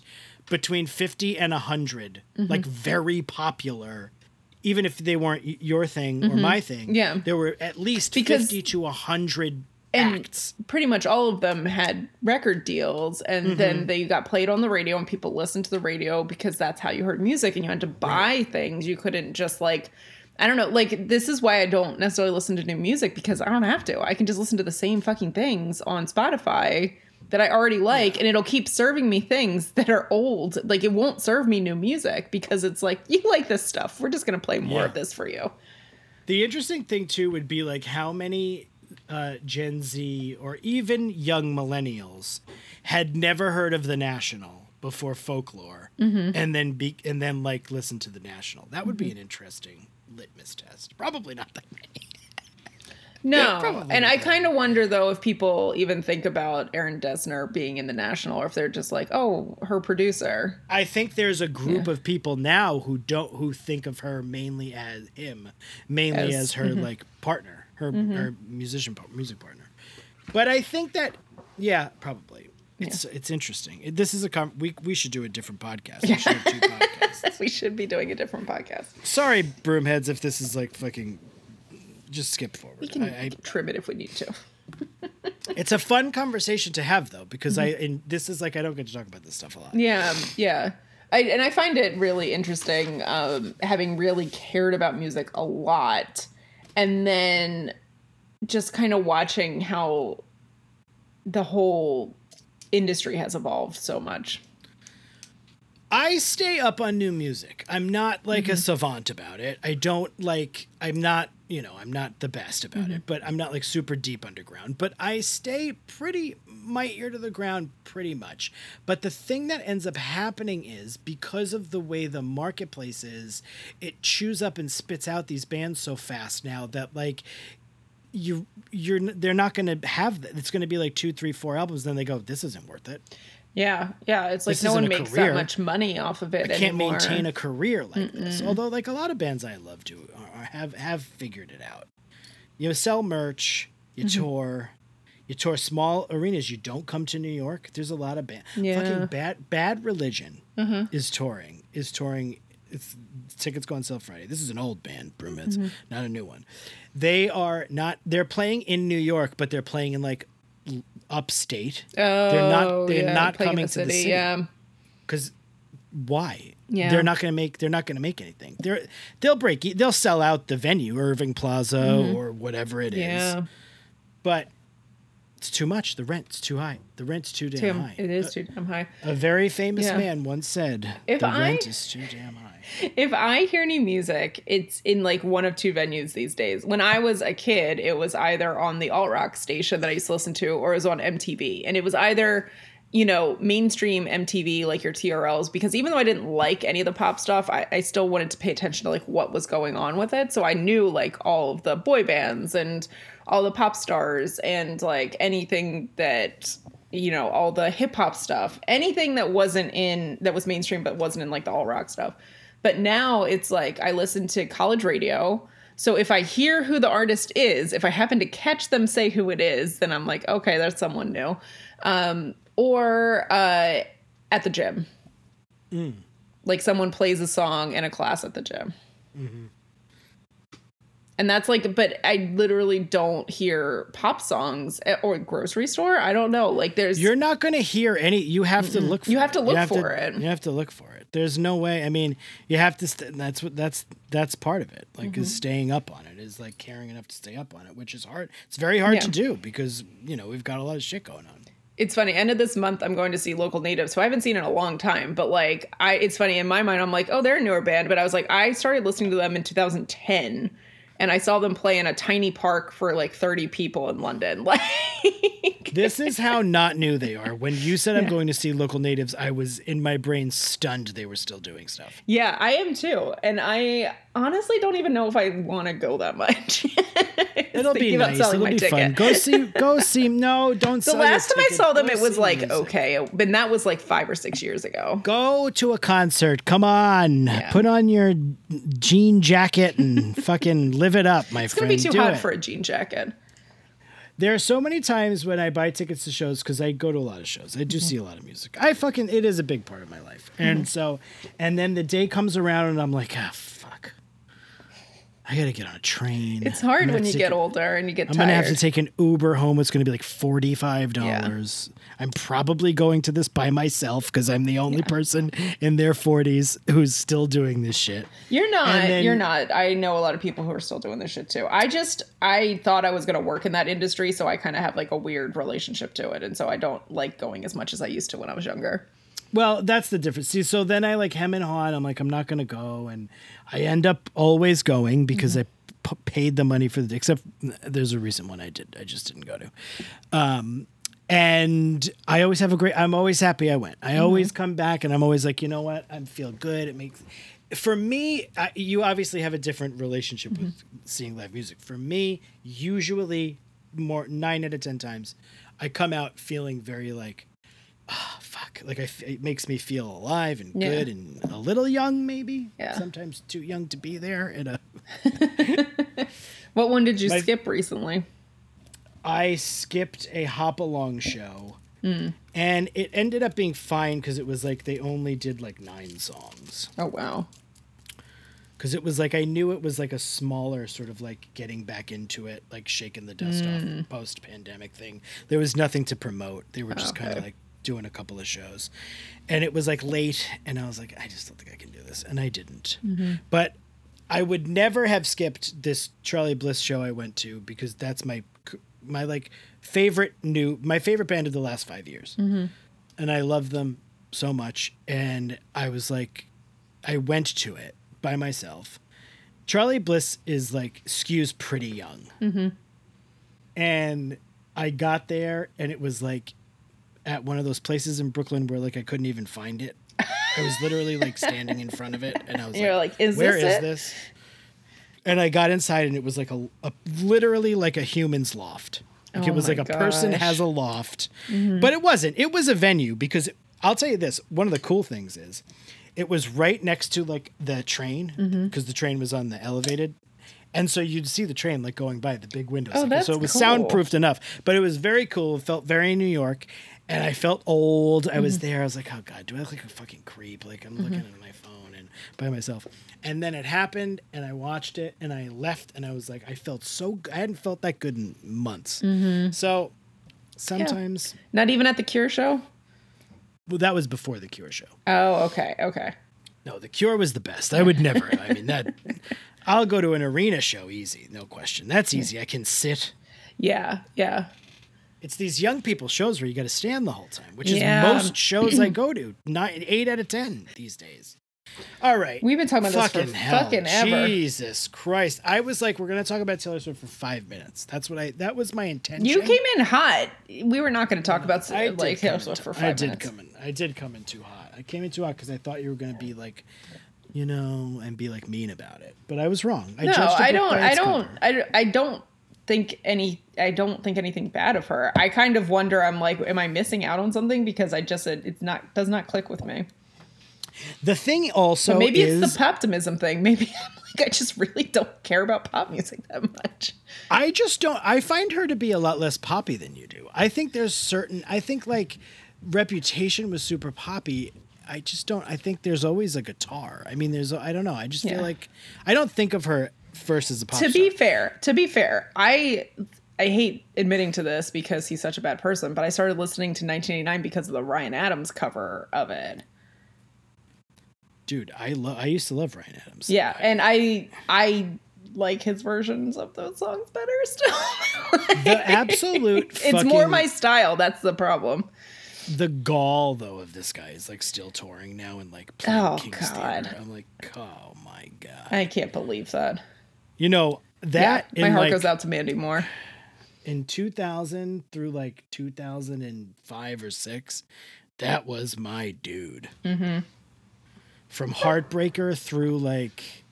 between 50 and 100 like very popular even if they weren't your thing or my thing. Yeah. There were at least Because- 50 to 100 And acts. pretty much all of them had record deals, and Mm-hmm. then they got played on the radio, and people listened to the radio because that's how you heard music, and you had to buy things. You couldn't just like, I don't know, like this is why I don't necessarily listen to new music because I don't have to. I can just listen to the same fucking things on Spotify that I already like, and it'll keep serving me things (laughs) that are old. Like it won't serve me new music because it's like (laughs) you like this stuff. We're just gonna play more Yeah. of this for you. The interesting thing too would be like how many uh, Gen Z or even young millennials had never heard of the National before folklore, Mm-hmm. and then be and then like listen to the National. That would be an interesting litmus test. Probably not that many. No. probably and I kind of wonder though if people even think about Aaron Dessner being in the National or if they're just like, "Oh, her producer." I think there's a group Yeah. of people now who don't who think of her mainly as him, mainly As- as, her mm-hmm. like partner, her mm-hmm. her musician music partner. But I think that yeah, probably. It's it's interesting. It- This is a com- we we should do a different podcast. We should have two podcasts. (laughs) we should be doing a different podcast. Sorry, broomheads, if this is like fucking. Just skip forward. We can I, I, trim it if we need to. (laughs) it's a fun conversation to have though, because I and this is like I don't get to talk about this stuff a lot. Yeah, yeah. I, and I find it really interesting, um, having really cared about music a lot, and then just kind of watching how the whole industry has evolved so much. I stay up on new music. I'm not like a mm-hmm. savant about it. I don't like I'm not, you know, I'm not the best about it, mm-hmm. but I'm not like super deep underground, but I stay pretty my ear to the ground pretty much. But the thing that ends up happening is because of the way the marketplace is, it chews up and spits out these bands so fast now that like you you're they're not going to have that. It's going to be like two, three, four albums. Then they go, this isn't worth it. Yeah, yeah. It's like This no one makes career. that much money off of it I can't anymore. maintain a career like this. Although, like a lot of bands I love are- have have figured it out. You sell merch, you Mm-hmm. tour, you tour small arenas. You don't come to New York. There's a lot of band. Yeah. Mm-hmm. Fucking bad bad religion is touring. Is touring. It's tickets go on sale Friday. This is an old band, Broomheads, Mm-hmm. not a new one. They are not. They're playing in New York, but they're playing in like upstate. Oh, they're not. They're yeah, not coming to the city Yeah, because why? Yeah. They're not going to make. They're not going to make anything. They're they'll break. They'll sell out the venue, Irving Plaza or whatever it is. Mm-hmm. yeah. But it's too much. The rent's too high. The rent's too damn Tim, high. it is too damn high. A very famous Yeah. man once said, If "The I- rent is too damn high." (laughs) If I hear any music, it's in like one of two venues these days. When I was a kid, it was either on the alt rock station that I used to listen to, or it was on MTV, and it was either you know mainstream MTV like your TRLs because even though I didn't like any of the pop stuff, I, I still wanted to pay attention to like what was going on with it. So I knew like all of the boy bands and all the pop stars and like anything that you know all the hip hop stuff. Anything that wasn't in that was mainstream but wasn't in like the all rock stuff. But now it's like i listen to college radio. So if i hear who the artist is if i happen to catch them say who it is then i'm like okay that's someone new. Um, or uh, at the gym. Like someone plays a song in a class at the gym and that's like but i literally don't hear pop songs at, or grocery store i don't know like there's You're not going to hear any. You have to look. For You have to it. look for it. You have to look for it. There's no way. I mean, you have to. St- that's what. That's that's part of it. Like, Mm-hmm. is staying up on it. Is like caring enough to stay up on it, which is hard. It's very hard Yeah. to do because you know we've got a lot of shit going on. it's funny end of this month i'm going to see local natives who i haven't seen in a long time but like i it's funny in my mind i'm like oh they're a newer band but i was like i started listening to them in 2010 and i saw them play in a tiny park for like 30 people in london. (laughs) Like (laughs) This is how not new they are. When you said I'm going to see local natives, I was in my brain stunned they were still doing stuff. yeah i am too and i honestly don't even know if i want to go that much (laughs) It'll be nice. It'll be fun. Go see. Go (laughs) see. No, don't. The last time I saw them, Go it was like music. okay, but that was like five or six years ago. Go to a concert. Come on. Yeah. Put on your jean jacket and fucking live it up, my friend. It's gonna be too Do hot it. for a jean jacket. There are so many times when I buy tickets to shows because I go to a lot of shows. I do see a lot of music. I fucking it is a big part of my life, and so and then the day comes around and I'm like, ah, fuck. I gotta get on a train. It's hard when you get older and you get tired. I'm tired. gonna have to take an Uber home. It's gonna be like forty five dollars. I'm probably going to this by myself because I'm the only person in their forties who's still doing this shit. You're not. Then- you're not. I know a lot of people who are still doing this shit too. I just I thought I was gonna work in that industry, so I kind of have like a weird relationship to it, and so I don't like going as much as I used to when I was younger. Well, that's the difference. See, so then I like hem and haw, and I'm like, I'm not gonna go, and I end up always going because mm-hmm. I p- paid the money for the. Except there's a recent one I did. I just didn't go to. Um, and I always have a great. I'm always happy I went. I mm-hmm. always come back, and I'm always like, you know what? I feel good. It makes. For me, I, you obviously have a different relationship mm-hmm. with seeing live music. For me, usually more nine out of ten times, I come out feeling very like ah, fuck. Like I f- it makes me feel alive and Yeah. good and a little young maybe. Yeah. sometimes too young to be there and a (laughs) What one did you My- skip recently? i skipped a hop along show and it ended up being fine because it was like they only did like nine songs. Oh wow. because it was like i knew it was like a smaller sort of like getting back into it like shaking the dust off post pandemic thing. There was nothing to promote. They were just kind of like doing a couple of shows. And it was like late and i was like i just don't think i can do this and i didn't. Mm-hmm. But i would never have skipped this charly bliss show i went to because that's my my like favorite new my favorite band of the last five years. Mm-hmm. And i love them so much and i was like I went to it by myself. Charly Bliss is like skews pretty young. Mm-hmm. And I got there and it was like at one of those places in Brooklyn where like I couldn't even find it. I was literally like standing in front of it and I was (laughs) You're like, like, "Is where this is it?" this? And I got inside and it was like a, a literally like a human's loft. Like Oh it was like a person has a loft. But it wasn't. It was a venue because I'll tell you this, one of the cool things is it was right next to like the train Mm-hmm. because the train was on the elevated. And so you'd see the train like going by the big windows. Oh, Like, that's so it was cool. soundproofed enough, but it was very cool. It felt very New York. And I felt old. I Mm-hmm. was there. I was like, oh God, do I look like a fucking creep? Like I'm looking at my phone and by myself. And then it happened and I watched it and I left and I was like, I felt so good. I hadn't felt that good in months. Mm-hmm. So sometimes, Not even at the Cure show. well, that was before the Cure show. Oh okay okay. No, the Cure was the best. I would never. I mean that. (laughs) I'll go to an arena show easy, no question. That's easy. I can sit. Yeah yeah. It's these young people shows where you got to stand the whole time, which is most (clears throat) shows I go to. Nine, eight out of ten these days. All right, We've been talking about this fucking for hell, fucking ever. Jesus Christ! I was like, we're gonna talk about Taylor Swift for five minutes. That's what I. That was my intention. You came in hot. We were not to talk about I like Taylor Swift for I five did minutes. come in. I did come in too hot. I came in too hot because I thought you were gonna be like, you know, and be like mean about it. But I was wrong. I no, I don't. I don't. I, I don't think any. I don't think anything bad of her. I kind of wonder. I'm like, am I missing out on something because I just it, it's not does not click with me. The thing also But maybe is, it's the poptimism thing. Maybe (laughs) I'm like I just really don't care about pop music that much. I just don't. I find her to be a lot less poppy than you do. I think there's certain. I think like Reputation was super poppy. I just don't. I think there's always a guitar. I mean, there's. I don't know. I just Yeah. feel like I don't think of her first as a pop. to star. be fair, to be fair, I I hate admitting to this because he's such a bad person, but I started listening to 1989 because of the Ryan Adams cover of it. dude, I love. I used to love Ryan Adams. Yeah, and I I like his versions of those songs better still. (laughs) the absolute. it's more my style. That's the problem. the gall though of this guy is like still touring now and like playing Oh, King's God. Theater. I'm like, oh my god. I can't believe that. You know that yeah, my heart like goes out to Mandy Moore. in 2000 through like 2005 or six, that was my dude. Mm-hmm. From Heartbreaker through like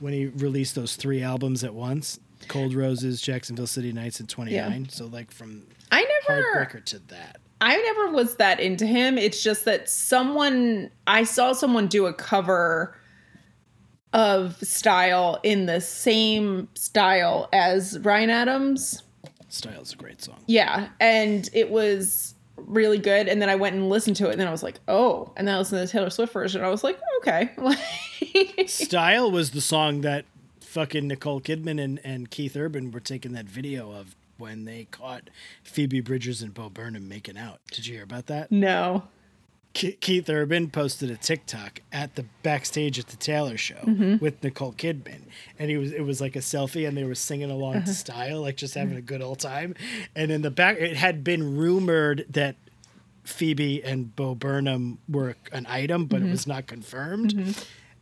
when he released those three albums at once. Cold Roses, Jacksonville City Nights and 29. So like from I never Heartbreaker to that. I never was that into him. It's just that someone I saw someone do a cover of style in the same style as Ryan Adams. Style's a great song. Yeah, and it was really good. And then I went and listened to it, and then I was like, oh. And then I listened to the Taylor Swift version. and I was like, okay. (laughs) Style was the song that fucking Nicole Kidman and, and Keith Urban were taking that video of when they caught Phoebe Bridgers and Bo Burnham making out. Did you hear about that? no. Ke- Keith Urban posted a TikTok at the backstage at the Taylor show Mm-hmm. with Nicole Kidman, and he was it was like a selfie, and they were singing along Uh-huh. to Style, like just having a good old time. And in the back, it had been rumored that Phoebe and Bo Burnham were an item, but Mm-hmm. it was not confirmed.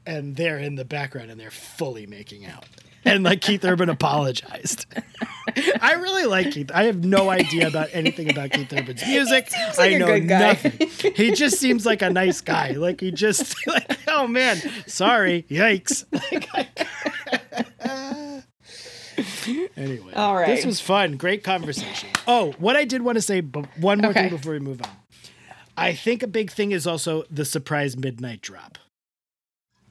And they're in the background, and they're fully making out. And like Keith Urban apologized. I really like Keith. I have no idea about anything about Keith Urban's music. like I a know good guy. nothing. He just seems like a nice guy. Like he just (laughs) like, oh man, sorry, yikes. (laughs) Like, I- (laughs) anyway, All right. this was fun. Great conversation. Oh, what I did want to say, but one more Okay. thing before we move on. I think a big thing is also the surprise midnight drop.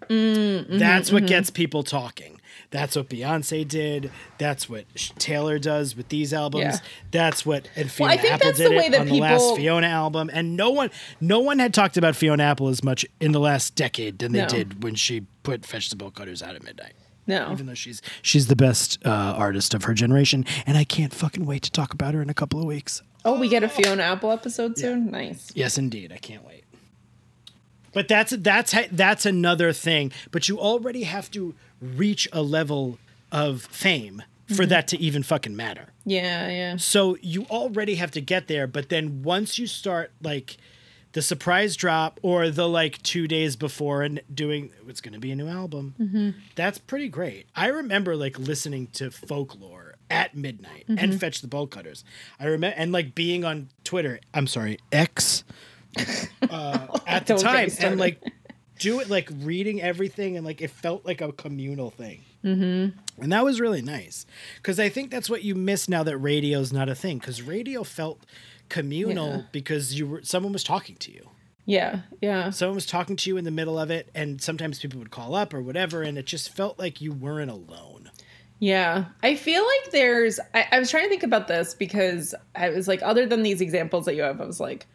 Mm, That's mm-hmm, what gets people talking. That's what Beyonce did. That's what Taylor does with these albums. Yeah. That's what and Well, I Fiona think Apple that's did the way it that on the last Fiona album. And no one, no one had talked about Fiona Apple as much in the last decade than they No. did when she put Fetch the Bolt Cutters out at midnight. No. Even though she's she's the best uh, artist of her generation, and I can't fucking wait to talk about her in a couple of weeks. Oh, we get a Fiona Apple episode soon? Nice. Yes, indeed. I can't wait. But that's that's that's another thing. But you already have to reach a level of fame for mm-hmm. that to even fucking matter. Yeah, yeah. So you already have to get there. But then once you start like the surprise drop or the like two days before and doing it's going to be a new album, mm-hmm. that's pretty great. I remember like listening to folklore at midnight and mm-hmm. fetch the bolt cutters. I remember and like being on Twitter. I'm sorry, X (laughs) uh, at the Don't get me time and like do it like reading everything and like it felt like a communal thing. Mm-hmm. And that was really nice because I think that's what you miss now that radio's not a thing because radio felt communal Yeah. because you were someone was talking to you. Yeah, yeah. Someone was talking to you in the middle of it, and sometimes people would call up or whatever, and it just felt like you weren't alone. Yeah. I feel like there's I, I was trying to think about this because I was like, other than these examples that you have, I was like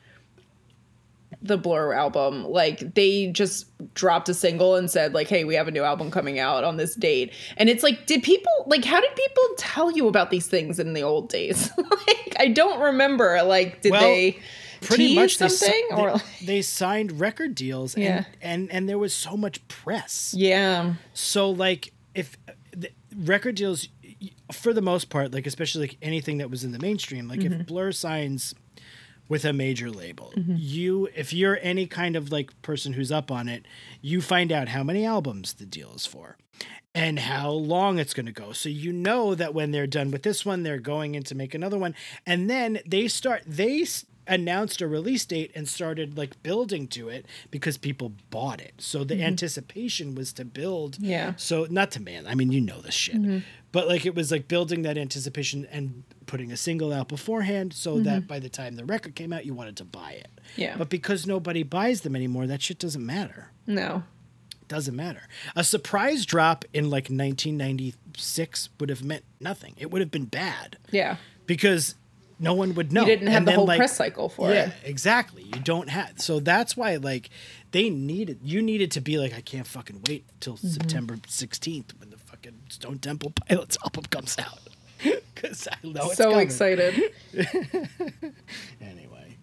the Blur album, like they just dropped a single and said, like, hey, we have a new album coming out on this date. And it's like, did people like how did people tell you about these things in the old days? (laughs) like I don't remember. Like, did Well, they Pretty much, they, something? si- or they, they signed record deals, and, Yeah. and and there was so much press. Yeah. So like if the record deals for the most part like especially like anything that was in the mainstream like Mm-hmm. if Blur signs with a major label. Mm-hmm. You if you're any kind of like person who's up on it you find out how many albums the deal is for and how long it's going to go. So you know that when they're done with this one they're going in to make another one and then they start they announced a release date and started like building to it because people bought it so the mm-hmm. anticipation was to build Yeah. so not to man, I mean you know this shit, mm-hmm. but like it was like building that anticipation and putting a single out beforehand, so that mm-hmm. by the time the record came out, you wanted to buy it. Yeah. But because nobody buys them anymore, that shit doesn't matter. No. Doesn't matter. A surprise drop in like 1996 would have meant nothing. It would have been bad Yeah. because no one would know. You didn't have And the then, whole like, press cycle for yeah, it. Yeah, exactly. You don't have. So that's why, like, they needed. You needed to be like, I can't fucking wait till Mm-hmm. September sixteenth when the fucking Stone Temple (laughs) Pilots album comes out. (laughs) Because I know it's So coming. excited. (laughs) Anyway,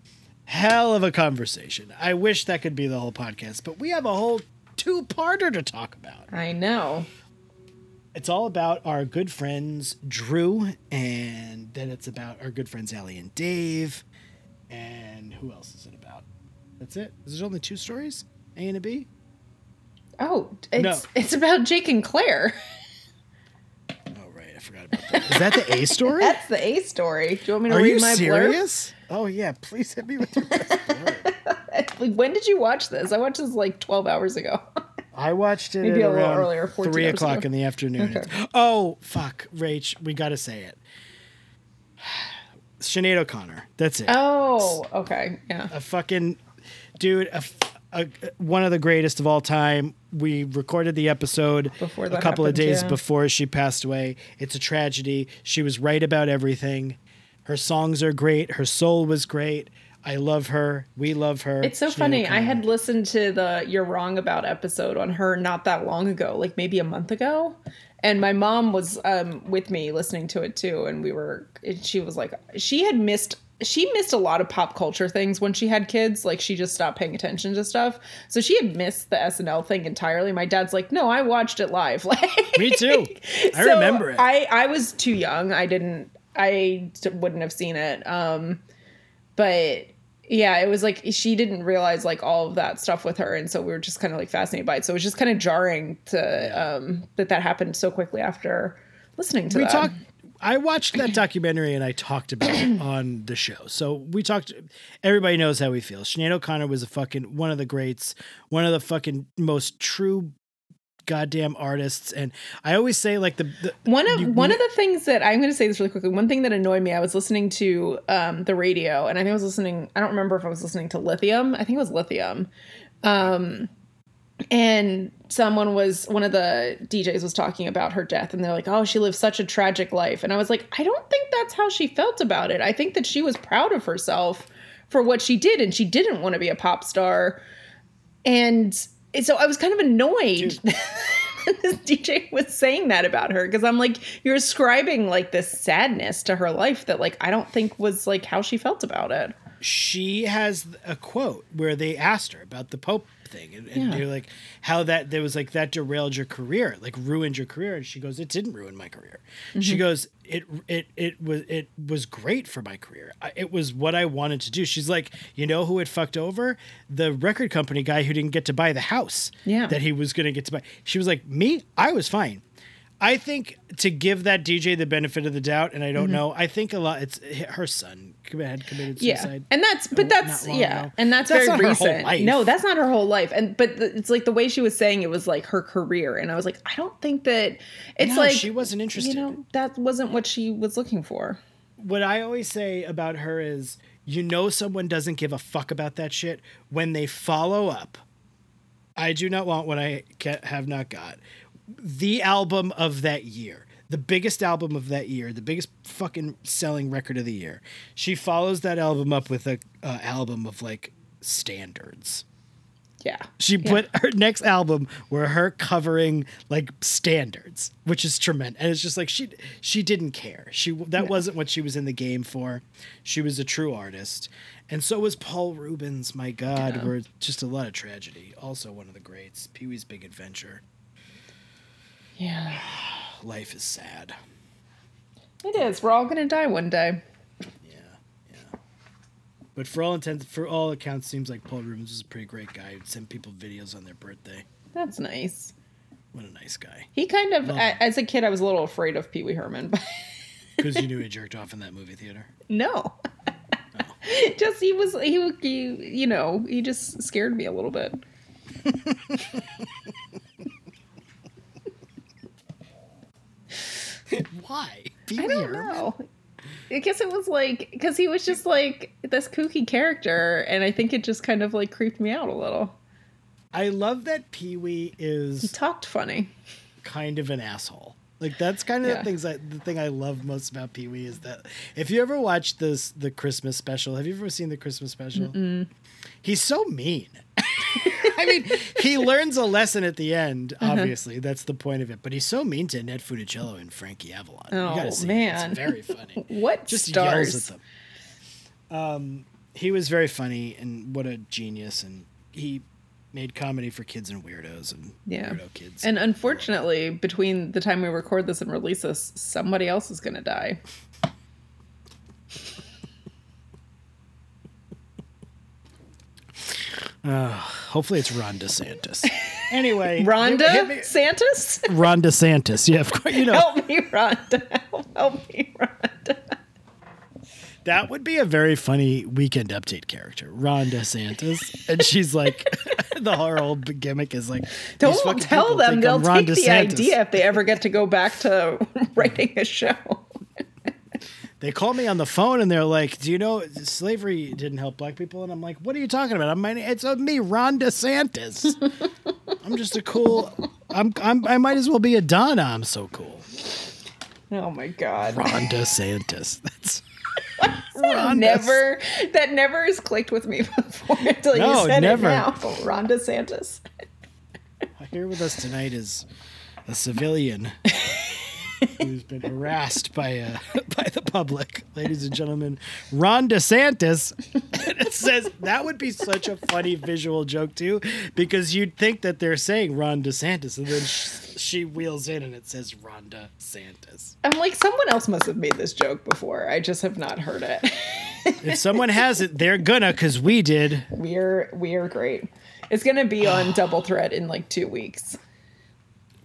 hell of a conversation. I wish that could be the whole podcast, but we have a whole two-parter to talk about. I know. It's all about our good friends Drew, and then it's about our good friends Alli and Dave, and who else is it about? That's it. Is there only two stories? A and a B? Oh, it's No. it's about Jake and Clare. Oh right, I forgot about that. Is that the A story? (laughs) That's the A story. Do you want me to Are read you my serious? Oh yeah, please hit me with your (laughs) best blurb. blurb? Like, when did you watch this? I watched this like 12 hours ago. (laughs) I watched it Maybe at a little around earlier, 14 three o'clock ago. in the afternoon. Okay. Oh fuck, Rach, we got to say it. (sighs) Sinead O'Connor. That's it. Oh, okay. Yeah. a fucking dude, a, a- one of the greatest of all time. We recorded the episode a couple of days yeah. before she passed away. It's a tragedy. She was right about everything. Her songs are great. Her soul was great. I love her. We love her. It's so Sinead funny. I had listened to the You're Wrong About episode on her not that long ago, like maybe a month ago. And my mom was um, with me listening to it too. And we were, and she was like, she had missed, she missed a lot of pop culture things when she had kids. Like she just stopped paying attention to stuff. So she had missed the SNL thing entirely. My dad's like, no, I watched it live. (laughs) Like, Me too. I so remember it. I I was too young. I didn't. I wouldn't have seen it. Um, but yeah, it was like she didn't realize like all of that stuff with her, and so we were just kind of like fascinated by it. So it was just kind of jarring to um that that happened so quickly after listening to we that. talked i watched that documentary and i talked about it (coughs) on the show so we talked everybody knows how we feel Sinead o'connor was a fucking one of the greats one of the fucking most true goddamn artists and i always say like the, the One of you- one of the things that I'm going to say this really quickly. One thing that annoyed me, I was listening to um, the radio, and I think I was listening. I don't remember if I was listening to Lithium. I think it was Lithium, um, and someone was one of the DJs was talking about her death, and they're like, "Oh, she lived such a tragic life," and I was like, "I don't think that's how she felt about it. I think that she was proud of herself for what she did, and she didn't want to be a pop star." And so I was kind of annoyed (laughs) this DJ was saying that about her because I'm like, you're ascribing like this sadness to her life that like I don't think was like how she felt about it. she has a quote where they asked her about the Pope thing, and, and Yeah. they're like, how that there was like that derailed your career, like ruined your career, and she goes, it didn't ruin my career. She Mm-hmm. goes, it it it was it was great for my career. It was what I wanted to do. She's like, you know who it fucked over? The record company guy who didn't get to buy the house Yeah. that he was going to get to buy. She was like, me, I was fine. I think to give that DJ the benefit of the doubt, and I don't know, I think a lot. It's her son had committed Mm-hmm. Yeah, suicide. and that's but that's yeah, ago. and that's, That's very not her whole recent. No, that's not her whole life. And but the, it's like the way she was saying it was like her career, and I was like, I don't think that it's No, like she wasn't interested. You know, that wasn't what she was looking for. what I always say about her is you know someone doesn't give a fuck about that shit when they follow up. I do not want what I have not got. The album of that year, the biggest album of that year, the biggest fucking selling record of the year. She follows that album up with a uh, album of like standards. Yeah, She put her next album where her covering like standards, which is tremendous. And it's just like she she didn't care. She that wasn't what she was in the game for. She was a true artist, and so was Paul Reubens. My God, Yeah. were just a lot of tragedy. Also one of the greats, Pee Wee's Big Adventure. Yeah, (sighs) Life is sad. it is. We're all gonna die one day. Yeah, yeah. But for all intents, for all accounts, seems like Paul Reubens was a pretty great guy. He'd send people videos on their birthday. That's nice. What a nice guy. He kind of, as a kid, I was a little afraid of Pee Wee Herman, Because (laughs) you knew he jerked off in that movie theater. no. Oh. (laughs) just he was he, he you know he just scared me a little bit. (laughs) (laughs) Why? Pee I don't Herman? know. I guess it was like because he was just like this kooky character, and I think it just kind of like creeped me out a little. I love that Pee Wee is He talked funny. kind of an asshole. Like that's kind of Yeah. the things I the thing I love most about Pee Wee is that if you ever watch this the Christmas special, have you ever seen the Christmas special? He's so mean. (laughs) I mean, he (laughs) learns a lesson at the end. Uh-huh. Obviously, that's the point of it. But he's so mean to Annette Funicello and Frankie Avalon. Oh, see it. man. it's very funny. (laughs) What Just stars? yells at them. Um, he was very funny and what a genius, and he made comedy for kids and weirdos and Yeah. weirdo kids. And unfortunately, between the time we record this and release this, somebody else is gonna die. Hopefully, it's Ron DeSantis. (laughs) anyway, (laughs) Rhonda hit me- Santos, (laughs) Ron DeSantis. Yeah, of course. You know help me, Rhonda. Help, help me, Rhonda. that would be a very funny weekend update character, Ron DeSantis, and she's like, the whole gimmick is like Don't tell them. They'll I'm Ron take the DeSantis. idea if they ever get to go back to writing a show. They call me on the phone and they're like, "Do you know slavery didn't help black people?" And I'm like, "What are you talking about? I'm it's uh, me, Ron DeSantis. (laughs) I'm just a cool. I'm, I'm I might as well be a Donna. I'm so cool. Oh my god. Ron (laughs) DeSantis. That's That never that never has clicked with me (laughs) before until No, you said never. it now. Ron DeSantis. Here with us tonight is a civilian who's been harassed by uh, (laughs) by the public, ladies and gentlemen. Ron DeSantis. And (laughs) it says that would be such a funny visual joke too, because you'd think that they're saying Ron DeSantis, and then sh- she wheels in and it says Ron DeSantis. I'm like, someone else must have made this joke before. I just have not heard it. (laughs) If someone has it, they're gonna, cause we did. we're we're great. It's gonna be on (gasps) Double Threat in like two weeks.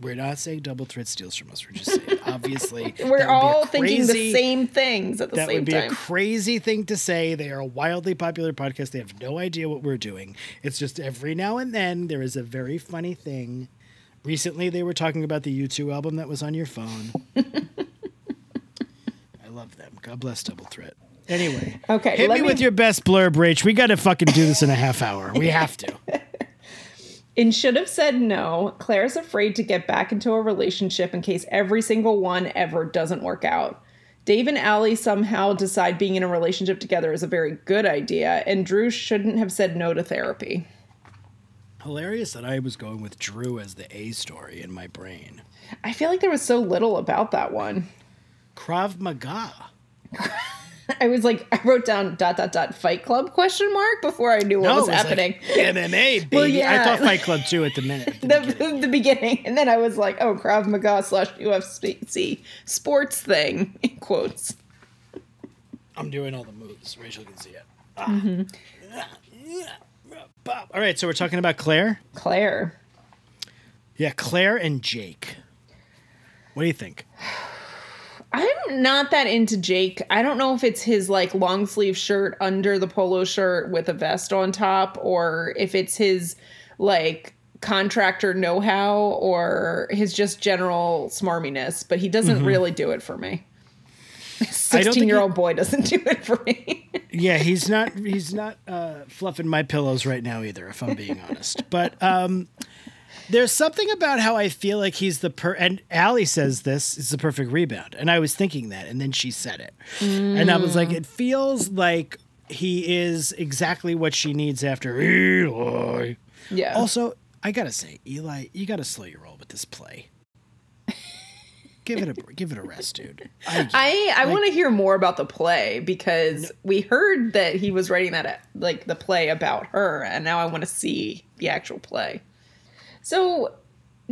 We're not saying double threat steals from us. We're just saying, (laughs) obviously, We're all thinking the same things at the same time. That would be time. a crazy thing to say. They are a wildly popular podcast. They have no idea what we're doing. It's just every now and then there is a very funny thing. Recently, they were talking about the U2 album that was on your phone. (laughs) I love them. God bless Double Threat. Anyway, Okay, hit me, me- with your best blurb, Rach. We got to fucking do this in a half hour. We have to. (laughs) In should have said no, Clare's afraid to get back into a relationship in case every single one ever doesn't work out. Dave and Alli somehow decide being in a relationship together is a very good idea, and Drew shouldn't have said no to therapy. Hilarious that I was going with Drew as the A story in my brain. I feel like there was so little about that one. Krav Maga. (laughs) (laughs) I was like, I wrote down dot dot dot Fight Club question mark before I knew what No, was was happening. Like MMA, (laughs) baby. Well, I thought Fight Club too at the (laughs) minute. at the beginning. the, the beginning, and then I was like, "Oh, Krav Maga slash UFC sports thing." In quotes. I'm doing all the moves. Rachel can see it. Mm-hmm. Ah. All right, so we're talking about Clare. Clare, Yeah, Clare and Jake. What do you think? (sighs) (sighs) (sighs) I'm not that into Jake. I don't know if it's his like long sleeve shirt under the polo shirt with a vest on top, or if it's his like contractor know how, or his just general smarminess. But he doesn't really do it for me. Sixteen year old boy doesn't do it for me. (laughs) Yeah, he's not he's not uh, fluffing my pillows right now either, if I'm being honest. But um, there's something about how I feel like he's the per and Alli says this is the perfect rebound, and I was thinking that, and then she said it, and I was like, mm. it feels like he is exactly what she needs after Eli. yeah. Also, I gotta say, Eli, you gotta slow your roll with this play. give it a (laughs) give it a rest, dude. I, I I want to hear more about the play because we heard that he was writing that like the play about her, and now I want to see the actual play. So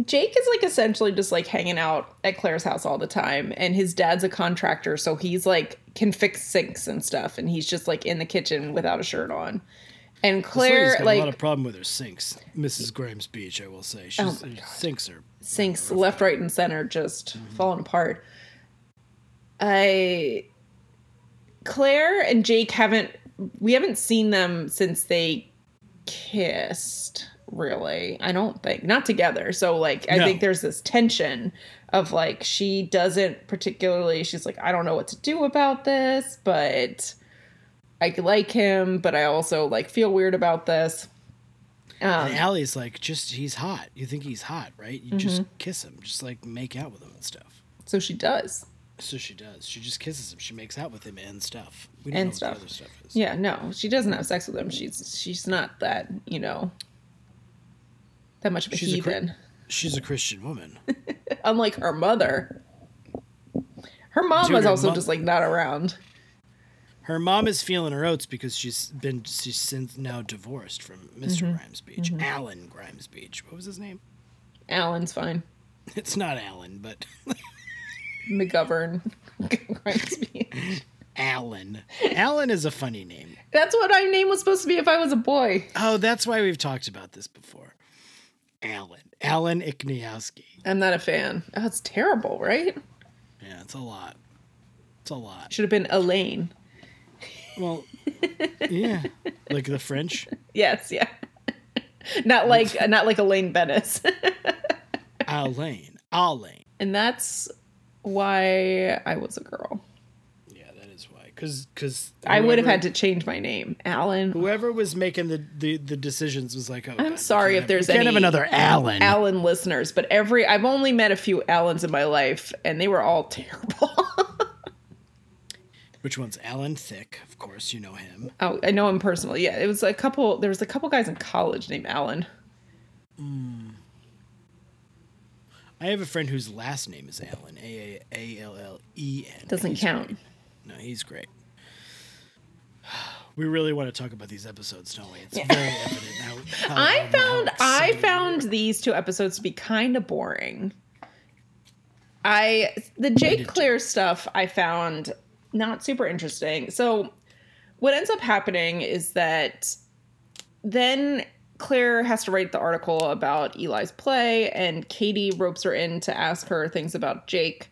Jake is like essentially just like hanging out at Clare's house all the time, and his dad's a contractor, so he's like can fix sinks and stuff, and he's just like in the kitchen without a shirt on. And Clare got like a lot of problem with her sinks, Mrs. Grimes Beach. I will say, She's, Oh sinks are. sinks left, right, and center just mm-hmm. falling apart. I Clare and Jake haven't we haven't seen them since they kissed, really. I don't think. Not together. So like I No. think there's this tension of like she doesn't particularly she's like, I don't know what to do about this, but I like him, but I also like feel weird about this. Um, And Alli's like, just he's hot. You think he's hot, right? You just Mm-hmm. kiss him, just like make out with him and stuff. so she does. So she does. She just kisses him. She makes out with him and stuff. We don't And know what stuff. the other stuff is. Yeah, no, she doesn't have sex with him. She's she's not that you know that much of a She's a heathen. She's a Christian woman. (laughs) Unlike her mother, her mom Dude, was her also mom- just like not around. Her mom is feeling her oats because she's been she's since now divorced from mister Mm-hmm. Grimes Beach, Alan Grimes Beach. What was his name? Alan's fine. (laughs) It's not Alan, but (laughs) McGovern. Grimsby. Alan. Alan is a funny name. That's what my name was supposed to be if I was a boy. Oh, that's why we've talked about this before. Alan. Alan Ikniowski. I'm not a fan. Oh, it's terrible, right? Yeah, it's a lot. It's a lot. Should have been Elaine. Well, (laughs) yeah, like the French. Yes, yeah. (laughs) not like (laughs) not like Elaine Benes. Elaine, Alain. and that's why I was a girl. Yeah, that is why. Because because I would have had to change my name, Alan. Whoever was making the, the, the decisions was like, oh, I'm God, sorry if can't there's have, we can't any have another Alan. Alan listeners, but every I've only met a few Allens in my life, and they were all (laughs) terrible. Which one's Alan Thicke? Of course, you know him. oh, I know him personally. Yeah, it was a couple. There was a couple guys in college named Alan. Hmm. I have a friend whose last name is Alan. A A A L L E N. Doesn't count. great. No, he's great. (sighs) We really want to talk about these episodes, don't we? It's very evident how. how I found I found these two episodes to be kind of boring. I the Jake Clare stuff I found not super interesting. So what ends up happening is that then Clare has to write the article about Eli's play and Katie ropes her in to ask her things about Jake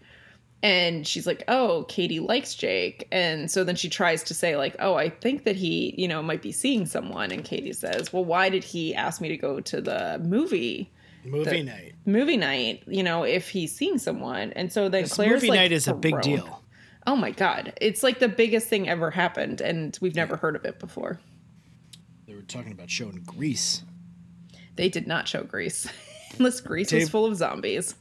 and she's like oh katie likes jake. And so then she tries to say like oh i think that he you know might be seeing someone. And katie says well why did he ask me to go to the movie? Movie the- night. movie night you know if he's seeing someone. And so then This clare's movie like night is a big deal. oh my god. It's like the biggest thing ever happened and we've never heard of it before. They were talking about showing Grease. they did not show grease. (laughs) Unless grease was full of zombies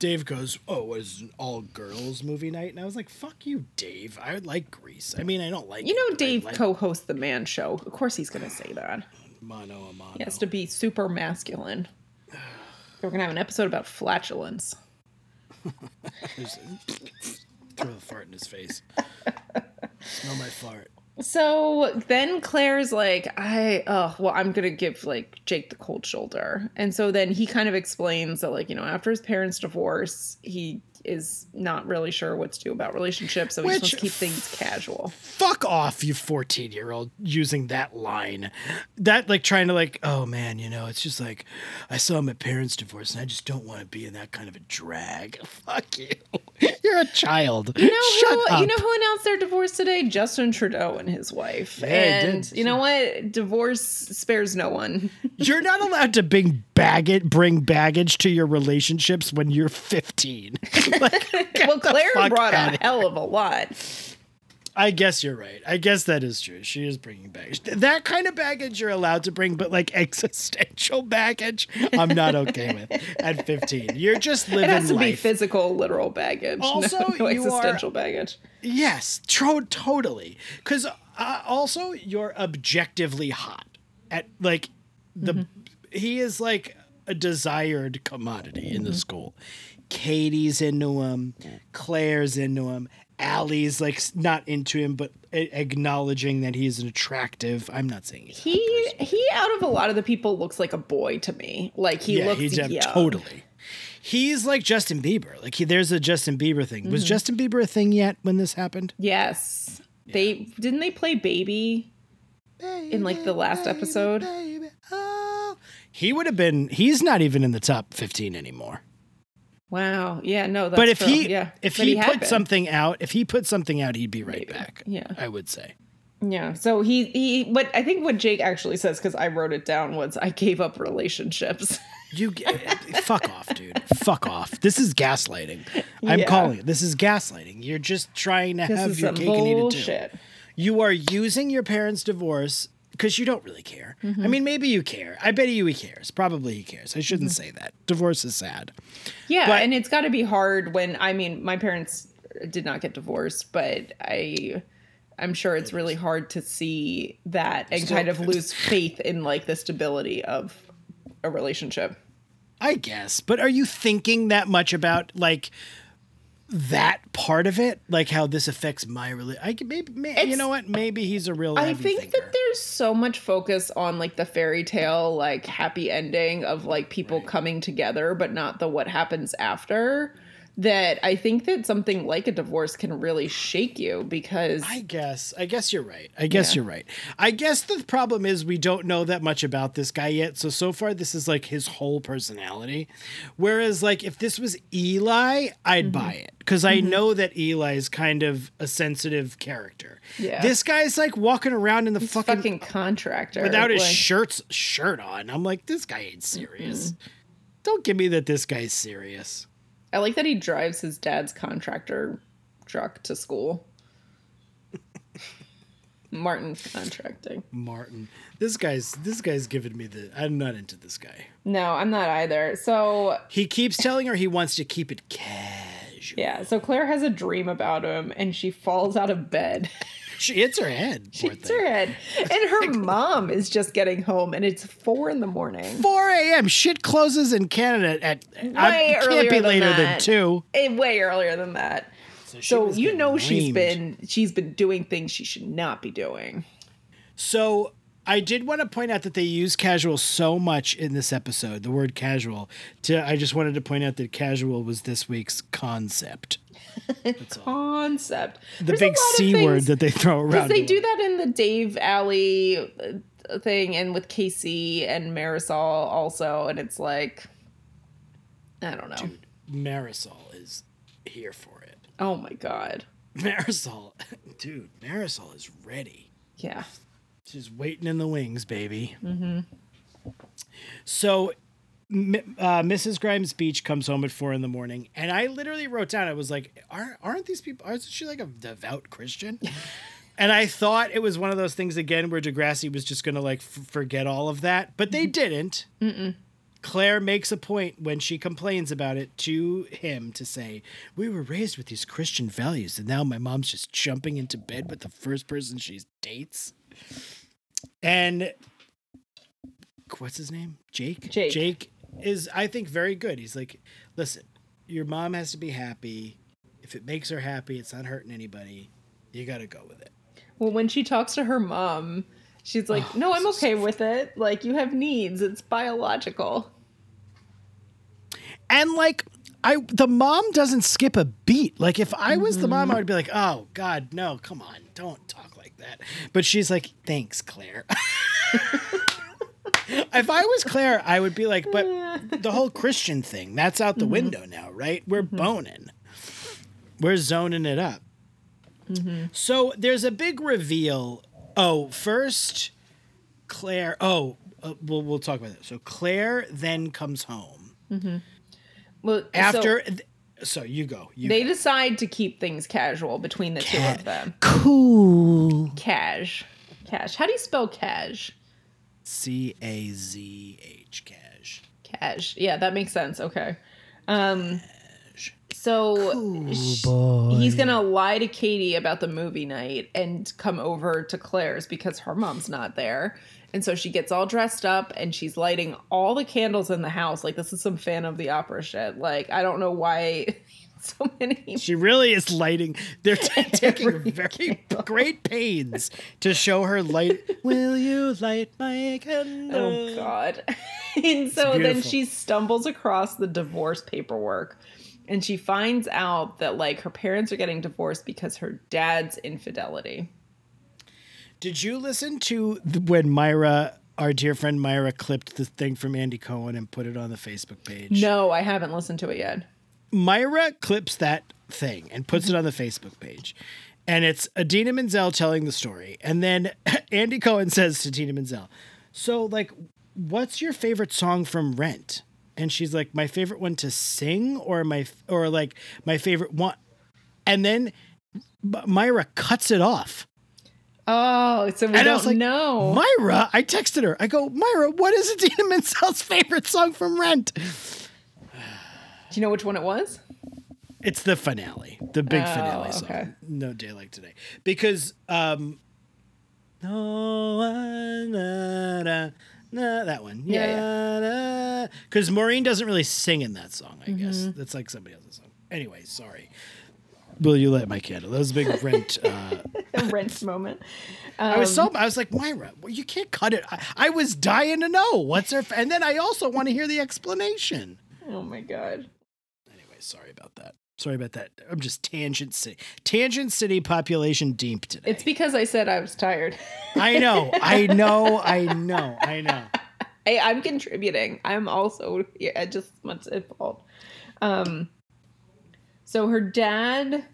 Dave goes, "Oh, it was an all girls movie night?" And I was like, "Fuck you, Dave. I like Grease. I mean, I don't like you know but I dave like co-hosts the man show of course he's gonna say that mono a mono. He has to be super masculine. We're gonna have an episode about flatulence. (laughs) Throw the fart in his face. (laughs) Smell my fart. So then Clare's like, I oh well, I'm gonna give like Jake the cold shoulder. And so then he kind of explains that, like, you know, after his parents' divorce, he is not really sure what to do about relationships, so he just wants to keep things casual. Fuck off, you 14 year old, using that line. That, like, trying to, like, oh man, you know, it's just like, I saw my parents divorce and I just don't want to be in that kind of a drag. (laughs) Fuck you. (laughs) You're a child. You know Shut who up. you know who announced their divorce today? Justin Trudeau and his wife. Yeah, and you know what? Divorce spares no one. (laughs) You're not allowed to bring baggage, bring baggage to your relationships when you're 15. (laughs) Like, (laughs) well, Clare brought a hell of a lot. I guess you're right. I guess that is true. She is bringing baggage. That kind of baggage you're allowed to bring, but like (laughs) existential baggage, I'm not okay with at 15. You're just living It has to be life. physical, literal baggage. no- Also, no, are- existential baggage. yes, tro- totally. Because uh, also you're objectively hot. At like the Mm-hmm. he is like a desired commodity in the school. Katie's into him. Clare's into him. Alli's like not into him, but acknowledging that he's an attractive. I'm not saying he's He he out of a lot of the people looks like a boy to me. Like he yeah, looks he's young. totally. He's like Justin Bieber. Like he, there's a Justin Bieber thing. Mm-hmm. Was Justin Bieber a thing yet when this happened? Yes. They didn't they play baby in like the last episode. Baby, oh. He would have been. He's not even in the top 15 anymore. Wow. Yeah, no, that's but if true. he yeah. if But he, had put been. something out, if he put something out, he'd be right Maybe. back. Yeah. I would say. Yeah. So he he what I think what Jake actually says cuz I wrote it down was I gave up relationships. (laughs) You fuck off, dude. Fuck off. This is gaslighting. I'm Yeah. calling it. This is gaslighting. You're just trying to this have your cake and eat it too. bullshit. You are using your parents' divorce because you don't really care. Mm-hmm. I mean, maybe you care. I bet you he cares. Probably he cares. I shouldn't Mm-hmm. say that. Divorce is sad. Yeah, But- and it's got to be hard when I mean my parents did not get divorced, but I I'm sure it's really hard to see that and kind of lose faith in like the stability of a relationship. I guess. But are you thinking that much about like that part of it? Like how this affects my relationship? I maybe, may you know what? Maybe he's a real. I think thinker. that there's so much focus on like the fairy tale like happy ending of like people coming together but not the what happens after that I think that something like a divorce can really shake you because I guess. I guess you're right. I guess Yeah. you're right. I guess the problem is we don't know that much about this guy yet. So so far this is like his whole personality. Whereas like if this was Eli, I'd Mm-hmm. buy it cuz I know that Eli is kind of a sensitive character. Yeah. This guy's like walking around in the fucking, fucking, contractor without his like- shirts shirt on. I'm like this guy ain't serious. Mm-hmm. Don't give me that this guy's serious. I like that he drives his dad's contractor truck to school. Martin contracting. Martin. This guy's this guy's giving me the I'm not into this guy. No, I'm not either. So He keeps telling her he wants to keep it casual. yeah, so Clare has a dream about him and she falls out of bed. (laughs) She hits her head. She hits thing. her head. And her (laughs) mom is just getting home and it's four in the morning. 4 a.m. Shit closes in Canada at way I Way can't be than later than that. two. Eh, Way earlier than that. she So you know she's been she's been doing things she should not be doing. So I did want to point out that they use casual so much in this episode, the word casual. To I just wanted to point out that casual was this week's concept. (laughs) Concept. The There's big C word that they throw Because around. they do that in the Dave Alli uh, thing and with Casey and Marisol also. And it's like, I don't know. Marisol is here for it. Oh my God. Marisol, (laughs) dude, Marisol is ready. Yeah. She's waiting in the wings, baby. Mm-hmm. So, uh, Mrs. Grimes Beach comes home at four in the morning, and I literally wrote down, I was like, aren't, aren't these people, aren't she like a devout Christian? (laughs) and I thought it was one of those things again where Degrassi was just going to like f- forget all of that, but they didn't. Clare makes a point when she complains about it to him to say, We were raised with these Christian values, and now my mom's just jumping into bed with the first person she dates. And what's his name? Jake? Jake. Jake is, I think, very good. He's like, Listen, your mom has to be happy. If it makes her happy, it's not hurting anybody. You got to go with it. Well, when she talks to her mom, she's like, Oh, no, I'm okay so with it. Like, you have needs, it's biological. And like I the mom doesn't skip a beat. Like if I was the mom, I mm-hmm. would be like, "Oh god, no, come on. Don't talk like that." But she's like, "Thanks, Clare." (laughs) (laughs) if I was Clare, I would be like, "But (laughs) the whole Christian thing, that's out the mm-hmm. window now, right? We're mm-hmm. boning. We're zoning it up." Mm-hmm. So there's a big reveal. Oh, first Clare, oh, uh, we'll we'll talk about that. So Clare then comes home Well, so after th- so, you go you they decide to keep things casual between the two of them. cool Cash. Cash. How do you spell cash? C-a-z-h cash Cash. Yeah, that makes sense. Okay. Um so sh- he's gonna lie to Katie about the movie night and come over to Clare's because her mom's not there. And so she gets all dressed up and she's lighting all the candles in the house. Like this is some Phantom of the Opera shit. Like I don't know why (laughs) so many. She really is lighting. They're (laughs) ta- taking very great pains to show her light. Will you light my candle? Oh God. (laughs) and so then she stumbles across the divorce paperwork and she finds out that like her parents are getting divorced because her dad's infidelity. did you listen to the, when myra our dear friend myra clipped the thing from andy cohen and put it on the facebook page? No, I haven't listened to it yet. Myra clips that thing and puts it on the Facebook page. And it's Idina Menzel telling the story. And then (laughs) Andy Cohen says to Tina Menzel, So, like, what's your favorite song from Rent? And she's like, My favorite one to sing, or my, or like, my favorite one. And then Myra cuts it off. Oh, so we And I don't was like, know. Myra, I texted her. I go, Myra, what is Idina Menzel's (laughs) favorite song from Rent? Do you know which one it was? It's the finale, the big Oh, finale song. okay. No day like today, because um, no na, na, na, that one, Yeah, Because Maureen doesn't really sing in that song. I guess Mm-hmm. that's like somebody else's song. Anyway, sorry. Will you light my candle? That was a big rent. Uh, (laughs) Rent moment. I was Um, so I was like Myra, well, you can't cut it. I, I was dying to know what's her, f- and then I also want to hear the explanation. Oh my god. Sorry about that. Sorry about that. I'm just tangent city. Tangent city population deep today. It's because I said I was tired. I know. I (laughs) know. I know. I know. Hey, I'm contributing. I'm also yeah, just as much at fault. Um, so her dad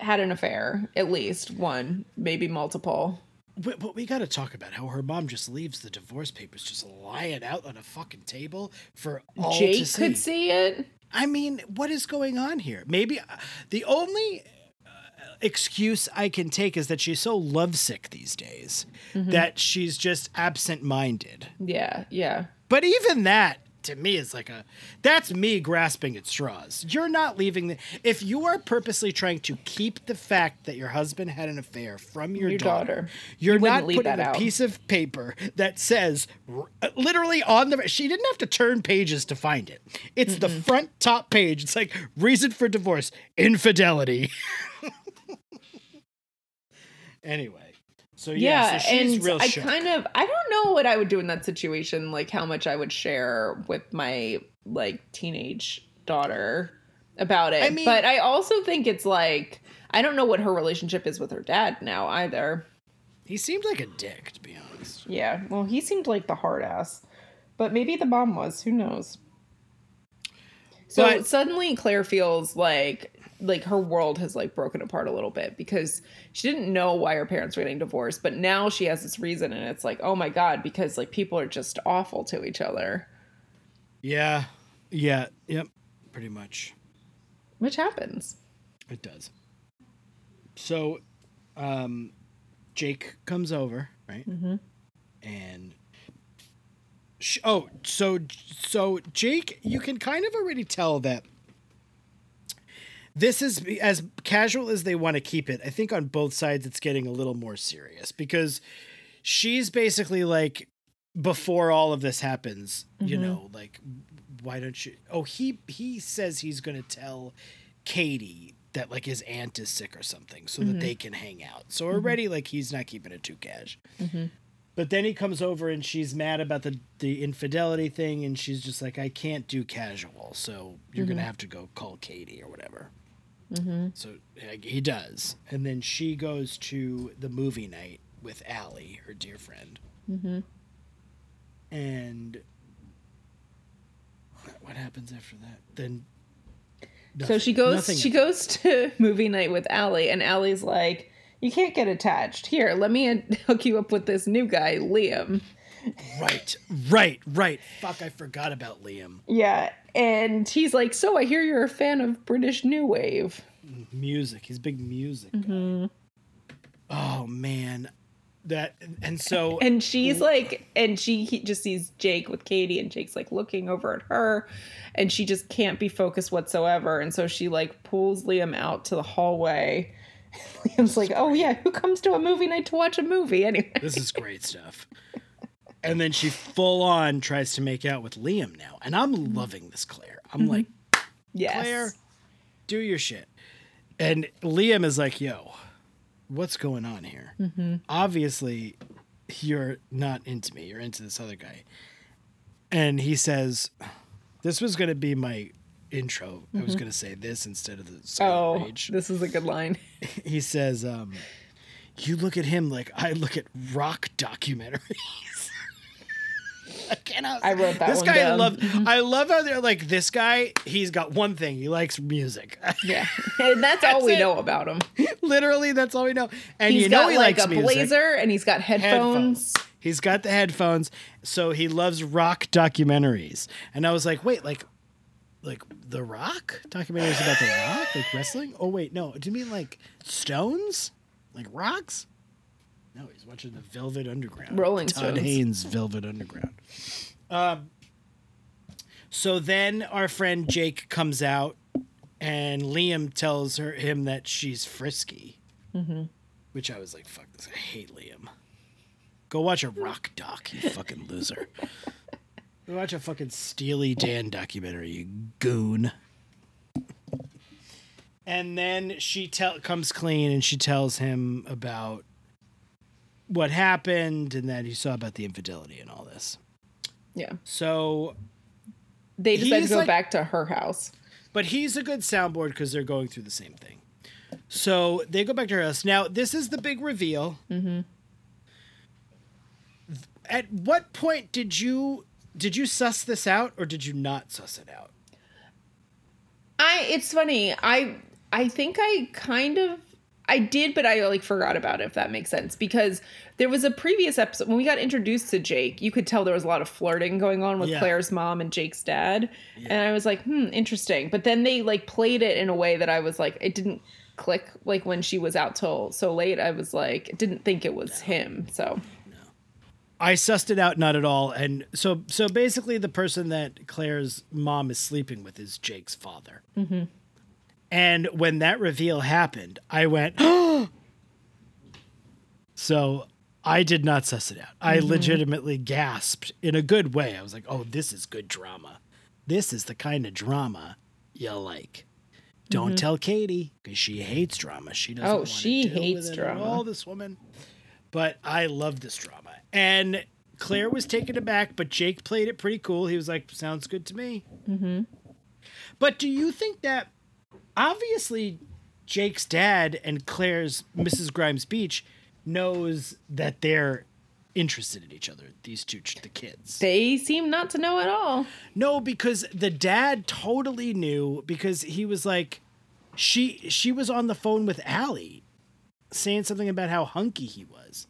had an affair, at least one, maybe multiple. But, but we got to talk about how her mom just leaves the divorce papers just lying out on a fucking table for all to Jake see. could see it. I mean, what is going on here? Maybe uh, the only uh, excuse I can take is that she's so lovesick these days Mm-hmm. that she's just absent-minded. Yeah, yeah. But even that to me is like a that's me grasping at straws. You're not leaving the if you are purposely trying to keep the fact that your husband had an affair from your, Your daughter, daughter. you're You leave putting a out. piece of paper that says r- literally on the she didn't have to turn pages to find it. It's the front top page. It's like reason for divorce, infidelity. (laughs) anyway. So yeah, Yeah, so she's and I shook. kind of I don't know what I would do in that situation, like how much I would share with my like teenage daughter about it. I mean- but I also think it's like I don't know what her relationship is with her dad now either. he seemed like a dick, to be honest. Yeah, well, he seemed like the hard ass, but maybe the mom was. Who knows? So But- suddenly Clare feels like like her world has like broken apart a little bit because she didn't know why her parents were getting divorced, but now she has this reason, and it's like, oh my god, because like people are just awful to each other, Yeah. Yeah. Yep. Pretty much. which happens. It does. So, um, Jake comes over, right? Mm-hmm. And sh- oh, so so Jake, you can kind of already tell that this is as casual as they want to keep it. I think on both sides, it's getting a little more serious because she's basically like, before all of this happens, you mm-hmm. know, like, why don't you? Oh, he he says he's going to tell Katie that like his aunt is sick or something so that they mm-hmm. can hang out. So mm-hmm. already like he's not keeping it too cash. But then he comes over and she's mad about the the infidelity thing and she's just like I can't do casual. So you're going to have to go call Katie or whatever. Mm-hmm. So like, he does. And then she goes to the movie night with Alli, her dear friend. Mm-hmm. And what happens after that? Then So she goes nothing she goes to (laughs) movie night with Alli, and Alli's like, "You can't get attached. Here, let me (laughs) hook you up with this new guy, Liam." Right, right, right. Fuck, I forgot about Liam. Yeah, and he's like, "So I hear you're a fan of British New Wave." Music. He's a big music Mm-hmm. guy. Oh man, that and so (laughs) And she's like, and she he just sees Jake with Katie, and Jake's like looking over at her, and she just can't be focused whatsoever. And so she like pulls Liam out to the hallway. (laughs) Liam's like, "Oh yeah, who comes to a movie night to watch a movie (laughs) anyway?" this is great stuff. And then she full on tries to make out with Liam now, and I'm loving this Clare. I'm mm-hmm. like, Yes. Clare, do your shit. And Liam is like, yo, what's going on here? Mm-hmm. Obviously, you're not into me. You're into this other guy. And he says, this was going to be my intro. I was mm-hmm. going to say this instead of the Oh, rage. this is a good line. (laughs) He says, um, you look at him like I look at rock documentaries. (laughs) (laughs) I cannot. I wrote that This guy, down. I love. Mm-hmm. I love how they're like this guy. He's got one thing. He likes music. (laughs) Yeah, and that's, all we it. know about him. (laughs) Literally, that's all we know. And He's you know got he like likes a music. blazer, and he's got headphones. He's got the headphones, so he loves rock documentaries. And I was like, wait, like, like the Rock documentaries about the Rock, like wrestling? Oh wait, no. Do you mean like Stones, like rocks? No, he's watching the Velvet Underground. Rolling Todd Stones. Haynes' Velvet Underground. Um. So then our friend Jake comes out, and Liam tells her him that she's frisky. Mm-hmm. Which I was like, fuck this. I hate Liam. Go watch a rock doc, you fucking loser. Go watch a fucking Steely Dan documentary, you goon. And then she tell comes clean and she tells him about what happened and then he saw about the infidelity and all this. Yeah, So they decide to go like- back to her house. But he's a good soundboard because they're going through the same thing. So they go back to her house. Now, this is the big reveal. Mm-hmm. At what point did you did you suss this out or did you not suss it out? I it's funny. I I think I kind of I did, but I like forgot about it if that makes sense. Because there was a previous episode when we got introduced to Jake, you could tell there was a lot of flirting going on with Yeah. Clare's mom and Jake's dad. And I was like, hmm, interesting. But then they like played it in a way that I was like, it didn't click like when she was out till so late. I was like, didn't think it was him. So I sussed it out not at all. And so so basically the person that Clare's mom is sleeping with is Jake's father. Mm-hmm. And when that reveal happened, I went, (gasps) so I did not suss it out. I legitimately gasped in a good way. I was like, oh, this is good drama. This is the kind of drama you like. Don't tell Katie because she hates drama. She doesn't. Oh, she hates drama. all, this woman. But I love this drama. And Clare was taken aback, but Jake played it pretty cool. He was like, sounds good to me. Mm-hmm. But do you think that obviously Jake's dad and Clare's Mrs. Grimes Beach knows that they're interested in each other, these two, the kids? they seem not to know at all. No, because the dad totally knew because he was like, she she was on the phone with Alli, saying something about how hunky he was,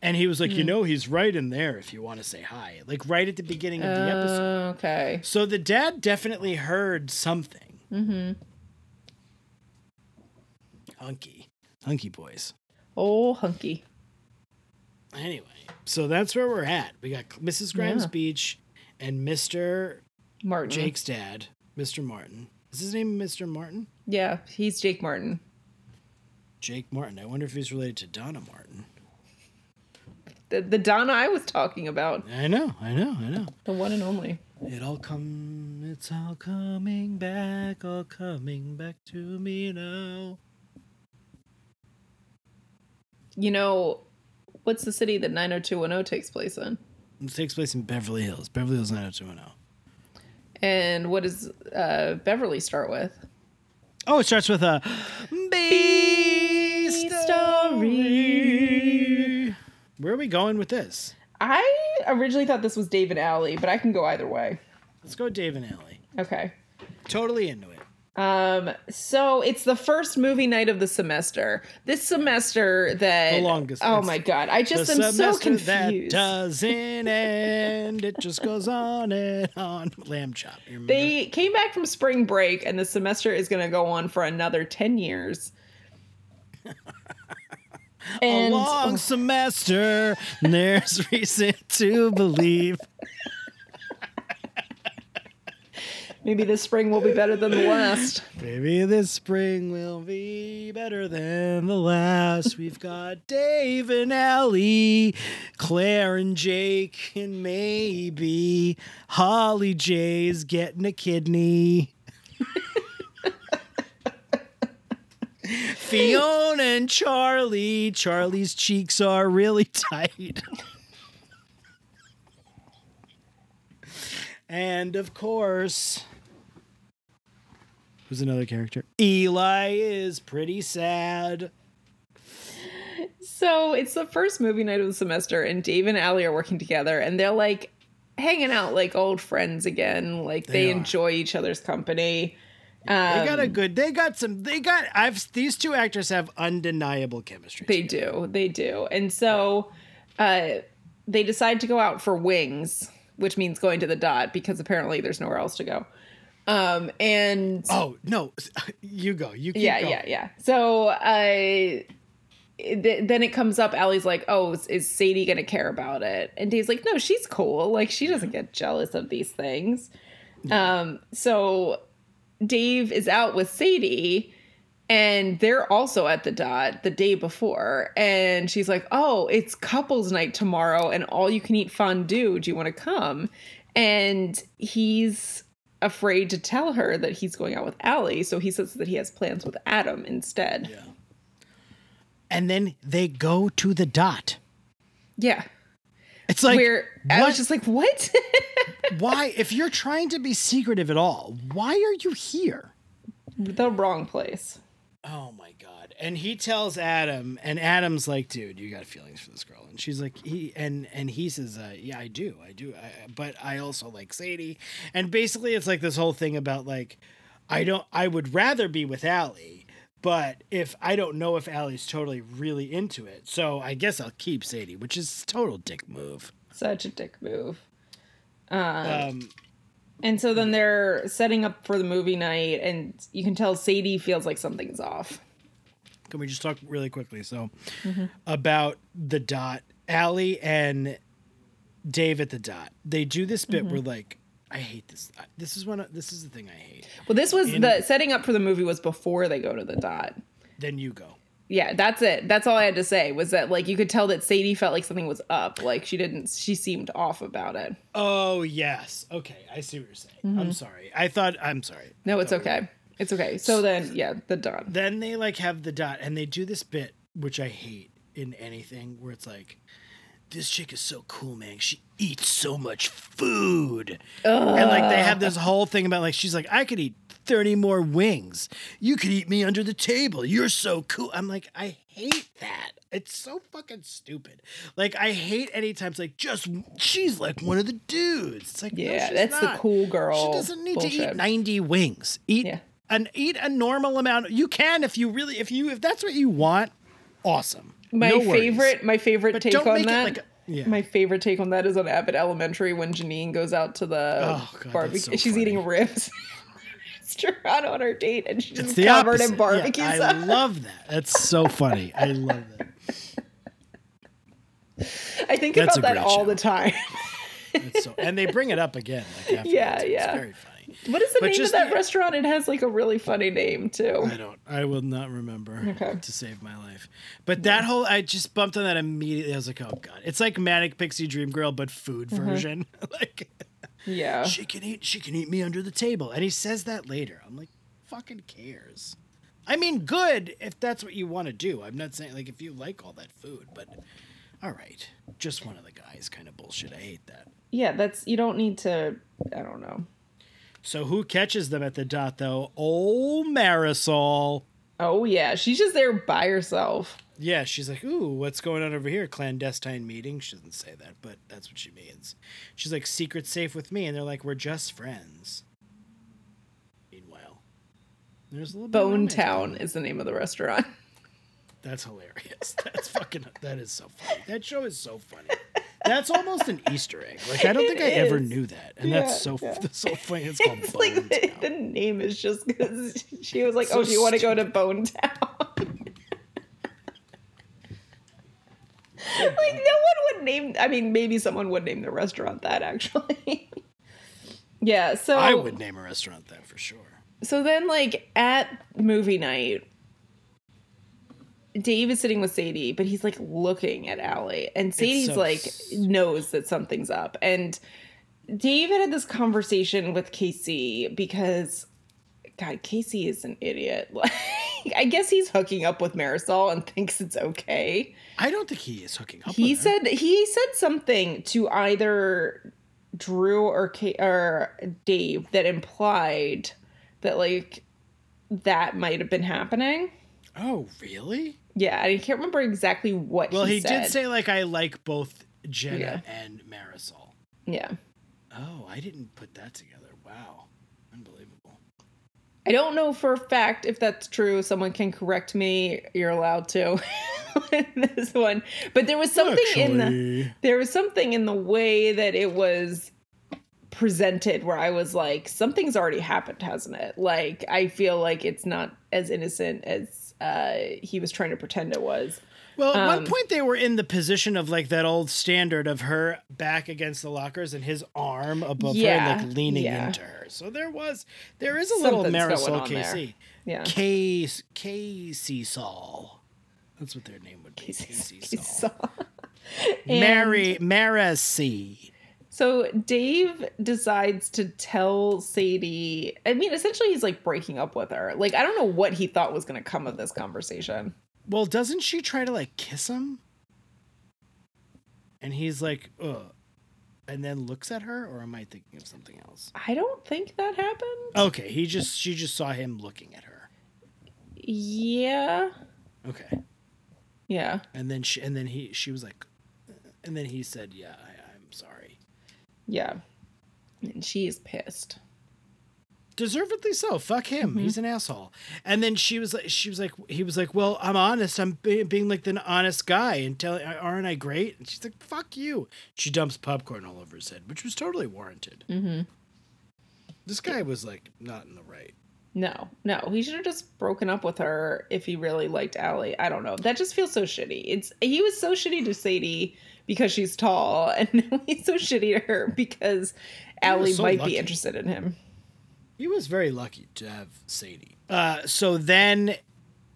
and he was like, you know, he's right in there if you want to say hi, like right at the beginning of the episode. Okay. So the dad definitely heard something. Mm-hmm. Hunky, hunky boys. Oh, hunky. Anyway, so that's where we're at. We got Mrs. Grimes Yeah. Beach and Mr. Martin. Jake's dad, Mr. Martin. Is his name Mr. Martin? Yeah, he's Jake Martin. Jake Martin. I wonder if he's related to Donna Martin. The, the Donna I was talking about. I know, I know, I know. The one and only. It all come, it's all coming back, all coming back to me now. You know, what's the city that 90210 takes place in? It takes place in Beverly Hills, Beverly Hills 90210. And what does uh, Beverly start with? Oh, it starts with a B story. Where are we going with this? I originally thought this was Dave and Alli, but I can go either way. Let's go Dave and Ellie. Okay. Totally into it. Um, so it's the first movie night of the semester. This semester that The longest. Oh my god, I just am so semester that confused. doesn't end. It just goes on and on. Lamb chop. They came back from spring break, and the semester is going to go on for another ten years. (laughs) a and long semester. and There's reason to believe. Maybe this spring will be better than the last. Maybe this spring will be better than the last. We've got Dave and Alli, Clare and Jake, and maybe Holly J's getting a kidney. (laughs) Fiona and Charlie. Charlie's cheeks are really tight. and of course, who's another character? Eli is pretty sad. So it's the first movie night of the semester, and Dave and Alli are working together, and they're like hanging out like old friends again. Like they, They enjoy each other's company. They got a Um, good. They got some. They got. I've. These two actors have undeniable chemistry. They together. do. They do. And so uh, they decide to go out for wings, which means going to the dot because apparently there's nowhere else to go. Um, and Oh no! (laughs) You go. You keep yeah, going. yeah, yeah. So uh, th- then it comes up. Alli's like, "Oh, is, is Sadie gonna care about it?" And Dave's like, "No, she's cool. Like she doesn't get jealous of these things." Um, so Dave is out with Sadie. And they're also at the dot the day before. And she's like, Oh, it's couples night tomorrow and all you can eat fondue. Do you want to come? And he's afraid to tell her that he's going out with Alli. So he says that he has plans with Adam instead. Yeah. And then they go to the dot. Yeah. It's like Where I was just like, What? (laughs) why? If you're trying to be secretive at all, why are you here? the wrong place. Oh my god. And he tells Adam and Adam's like, "Dude, you got feelings for this girl." And she's like, "He and and he says, uh, "Yeah, I do. I do. I, but I also like Sadie." And basically it's like this whole thing about like I don't I would rather be with Alli, but if I don't know if Alli's totally really into it. So I guess I'll keep Sadie, which is total dick move. Such a dick move. Um And so then they're setting up for the movie night, and you can tell Sadie feels like something's off. Can we just talk really quickly? So, Mm-hmm. about the dot, Alli and Dave at the dot. They do this bit Mm-hmm. where like, I hate this. This is one. Of, this is the thing I hate. Well, this was the setting up for the movie was before they go to the dot. Then you go. Yeah, that's it. That's all I had to say was that like you could tell that Sadie felt like something was up. Like she didn't. She seemed off about it. Oh yes. Okay, I see what you're saying. I'm sorry. I thought. I'm sorry. Mm-hmm. No, it's we- okay. It's okay. So then, yeah, the dot. Then they like have the dot, and they do this bit which I hate in anything where it's like. This chick is so cool, man. She eats so much food. And like they have this whole thing about like she's like, I could eat 30 more wings. You could eat me under the table. You're so cool. I'm like, I hate that. It's so fucking stupid. Like I hate anytime it's like just she's like one of the dudes. It's like no, Yeah, she's that's the cool girl She doesn't need to eat 90 wings. Eat Yeah. an eat a normal amount. You can if you really if you if that's what you want. Awesome. My No favorite, my favorite But take don't on make it that. like a- yeah. My favorite take on that is on Abbott Elementary when Janine goes out to the Oh, God, barbecue. so she's funny. eating ribs. (laughs) restaurant (laughs) on her date, and she's just covered opposite. in barbecue yeah, I love that. That's so funny. I love that. (laughs) I think That's about that all show. the time. (laughs) So, and they bring it up again. Like afterwards. Yeah, It's yeah. very funny. what is the But name of that the- restaurant? It has like a really funny name too. I don't. I will not remember Okay. to save my life. But that whole, I just bumped on that immediately. I was like, oh god, it's like Manic Pixie Dream Girl, but food Mm-hmm. version. like Yeah. she can eat, she can eat me under the table, and he says that later. I'm like, fucking cares. I mean, good if that's what you want to do. I'm not saying like if you like all that food, but all right, just one of the guys, kind of bullshit. I hate that. Yeah, that's you don't need to I don't know. So who catches them at the dot though? Old Marisol. Oh yeah, she's just there by herself. Yeah, she's like, "Ooh, what's going on over here? Clandestine meeting." She doesn't say that, but that's what she means. She's like, "Secret safe with me," and they're like, "We're just friends." Meanwhile, there's a little Bone Town is the name of the restaurant. (laughs) That's hilarious. (laughs) That's fucking. That is so funny. That show is so funny. That's almost an Easter egg. Like I don't It think I ever knew that, and Yeah, that's so yeah. that's so funny. It's (laughs) called It's Bone like the, Town. the name is just because she was like, So "Oh, do you want to go to Bone Town?" like no one would name. I mean, maybe someone would name the restaurant that actually. (laughs) yeah. So I would name a restaurant that for sure. So then, like at movie night, Dave is sitting with Sadie, but he's like looking at Alli, and Sadie's so like s- knows that something's up. And Dave had this conversation with Casey because, God, Casey is an idiot. (laughs) Like, I guess he's hooking up with Marisol and (laughs) thinks it's okay. I don't think he is hooking up. He with her. said he said something to either Drew or or Dave that implied that like that might have been happening. "Oh, really?" Yeah, I can't remember exactly what. Well, he, he, did say like I like both Jenna Yeah. and Marisol. Yeah, Oh, I didn't put that together. Wow. I don't know for a fact if that's true. Someone can correct me. You're allowed to (laughs) in this one, but there was something in the there was something in the way that it was presented where I was like, something's already happened, hasn't it? Like, I feel like it's not as innocent as uh, he was trying to pretend it was. Well, at one um, point they were in the position of like that old standard of her back against the lockers and his arm above her, Yeah, like leaning yeah. into her. So there was, there is a little Something's Marisol. KC, Yeah. Case Casey Saul. That's what their name would be. Casey He Saul. saw- (laughs) And Mary Marisi. So Dave decides to tell Sadie. I mean, essentially, he's like breaking up with her. Like, I don't know what he thought was going to come of this conversation. Well, doesn't she try to like kiss him? And he's like, ugh. and then looks at her, or am I thinking of something else? I don't think that happened. Okay, he just she just saw him looking at her. Yeah. Okay, Yeah. and then she and then he she was like, and then he said, "Yeah, I, I'm sorry." Yeah. And she's pissed. Deservedly so. Fuck him. He's an asshole. And then she was like, she was like, he was like, well, I'm honest. I'm be- being like the honest guy and telling, aren't I great? And she's like, fuck you. She dumps popcorn all over his head, which was totally warranted. Mm-hmm. This guy was like not in the right. No, no, he should have just broken up with her if he really liked Alli. I don't know. That just feels so shitty. It's he was so shitty to Sadie because she's tall, (laughs) and now he's so shitty to her because Alli so might lucky. be interested in him. He was very lucky to have Sadie. Uh, so then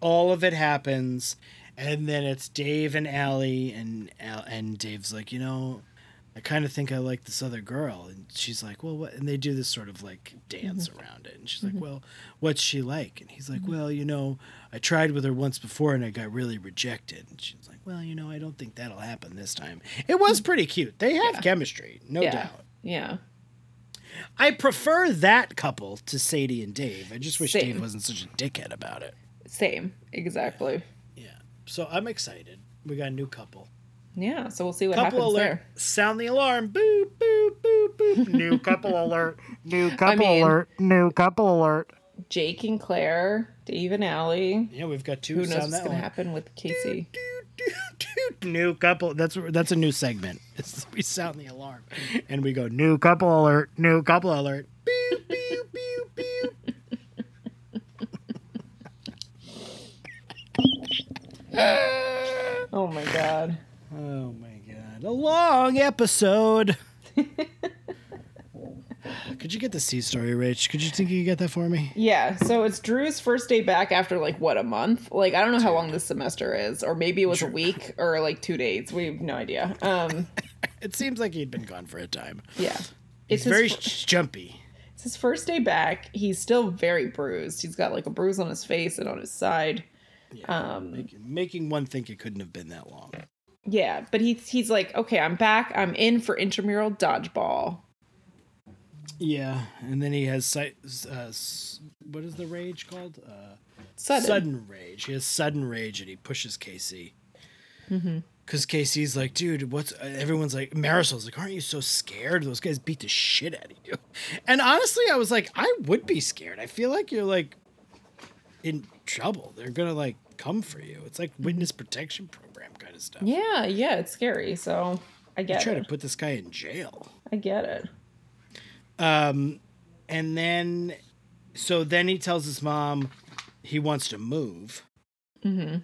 all of it happens, and then it's Dave and Alli, and Al- and Dave's like, you know, I kind of think I like this other girl, and she's like, well, what? And they do this sort of like dance mm-hmm. around it, and she's like, mm-hmm. well, what's she like? And he's like, mm-hmm. well, you know, I tried with her once before, and I got really rejected. And she's like, well, you know, I don't think that'll happen this time. It was mm. pretty cute. They have Yeah. chemistry, no yeah, doubt. yeah. I prefer that couple to Sadie and Dave. I just wish Same. Dave wasn't such a dickhead about it. Same, exactly. Yeah. So I'm excited. We got a new couple. Yeah, so we'll see what Couple happens alert. there. Sound the alarm. Boop, boop, boop, boop. (laughs) New couple alert. New couple mean- alert. New couple alert. Jake and Clare, Dave and Alli. Yeah, we've got two. Who knows sound what's gonna happen with Casey? Doot, doot, doot. New couple. That's that's a new segment. (laughs) It's- we sound the alarm, and we go new couple alert. New couple alert. (laughs) Oh my god. Oh my god. A long episode. (laughs) Could you get the C story, Rich? Could you think you could get that for me? Yeah, so it's Drew's first day back after like what a month. Like I don't know how long this semester is, or maybe it was a week or like two days. We have no idea. Um, (laughs) It seems like he'd been gone for a time. yeah, He's it's very fir- jumpy. it's his first day back. He's still very bruised. He's got like a bruise on his face and on his side. Um, Making, making one think it couldn't have been that long. yeah, but he's he's like, okay, I'm back. I'm in for intramural dodgeball. Yeah, and then he has si- uh, what is the rage called? Uh, Sudden. rage. He has sudden rage, and he pushes Casey. Mm-hmm. Because Casey's like, dude, what's uh, everyone's like, Marisol's like, aren't you so scared? Those guys beat the shit out of you. (laughs) And honestly, I was like, I would be scared. I feel like you're like in trouble. They're gonna like come for you. It's like witness protection program kind of stuff. Yeah, yeah, it's scary. So I You get try it. to put this guy in jail. I get it. And then so then he tells his mom he wants to move. Mm-hmm.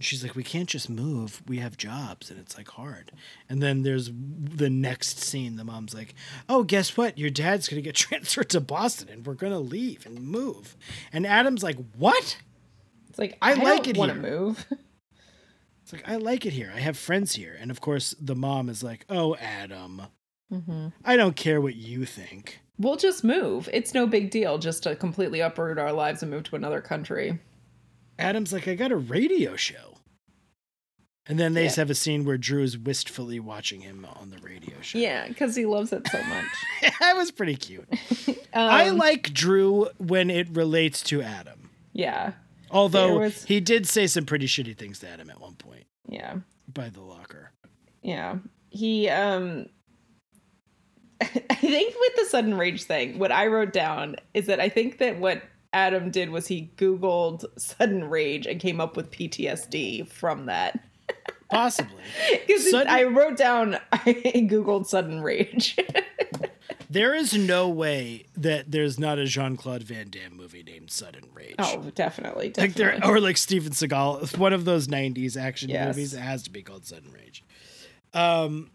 she's like we can't just move. We have jobs and it's like hard. And then there's the next scene. The mom's like oh guess what? Your dad's gonna get (laughs) transferred to boston and we're gonna leave and move. And adam's like what? It's like I I, like it want to here. move. (laughs) it's like i like it here. I have friends here. And of course the mom is like oh adam Mm-hmm. i don't care what you think We'll just move. It's no big deal just to completely uproot our lives and move to another country. Adam's like, I got a radio show. And then they Yeah. have a scene where Drew is wistfully watching him on the radio show. Yeah, because he loves it so much. (laughs) that was pretty cute. (laughs) Um, I like Drew when it relates to Adam. Yeah, Although was- he did say some pretty shitty things to Adam at one point yeah, by the locker. yeah. He, um, (laughs) I think with the sudden rage thing, what I wrote down is that I think that what Adam did was he Googled sudden rage and came up with PTSD from that. (laughs) Possibly. Because Sudden- I wrote down, (laughs) I Googled sudden rage. there is no way that there's not a Jean Claude Van Damme movie named Sudden Rage. oh, definitely. like definitely. there or like Steven Seagal, one of those '90s action Yes. movies. It has to be called Sudden Rage. Um.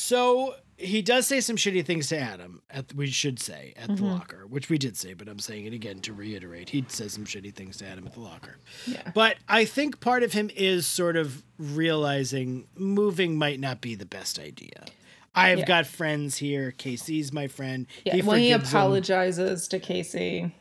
So he does say some shitty things to Adam. At we should say at the mm-hmm. locker, which we did say, but I'm saying it again to reiterate. He says some shitty things to Adam at the locker. yeah. But I think part of him is sort of realizing moving might not be the best idea. I've Yeah. got friends here. Casey's my friend. Yeah, when he forgives him. apologizes to Casey.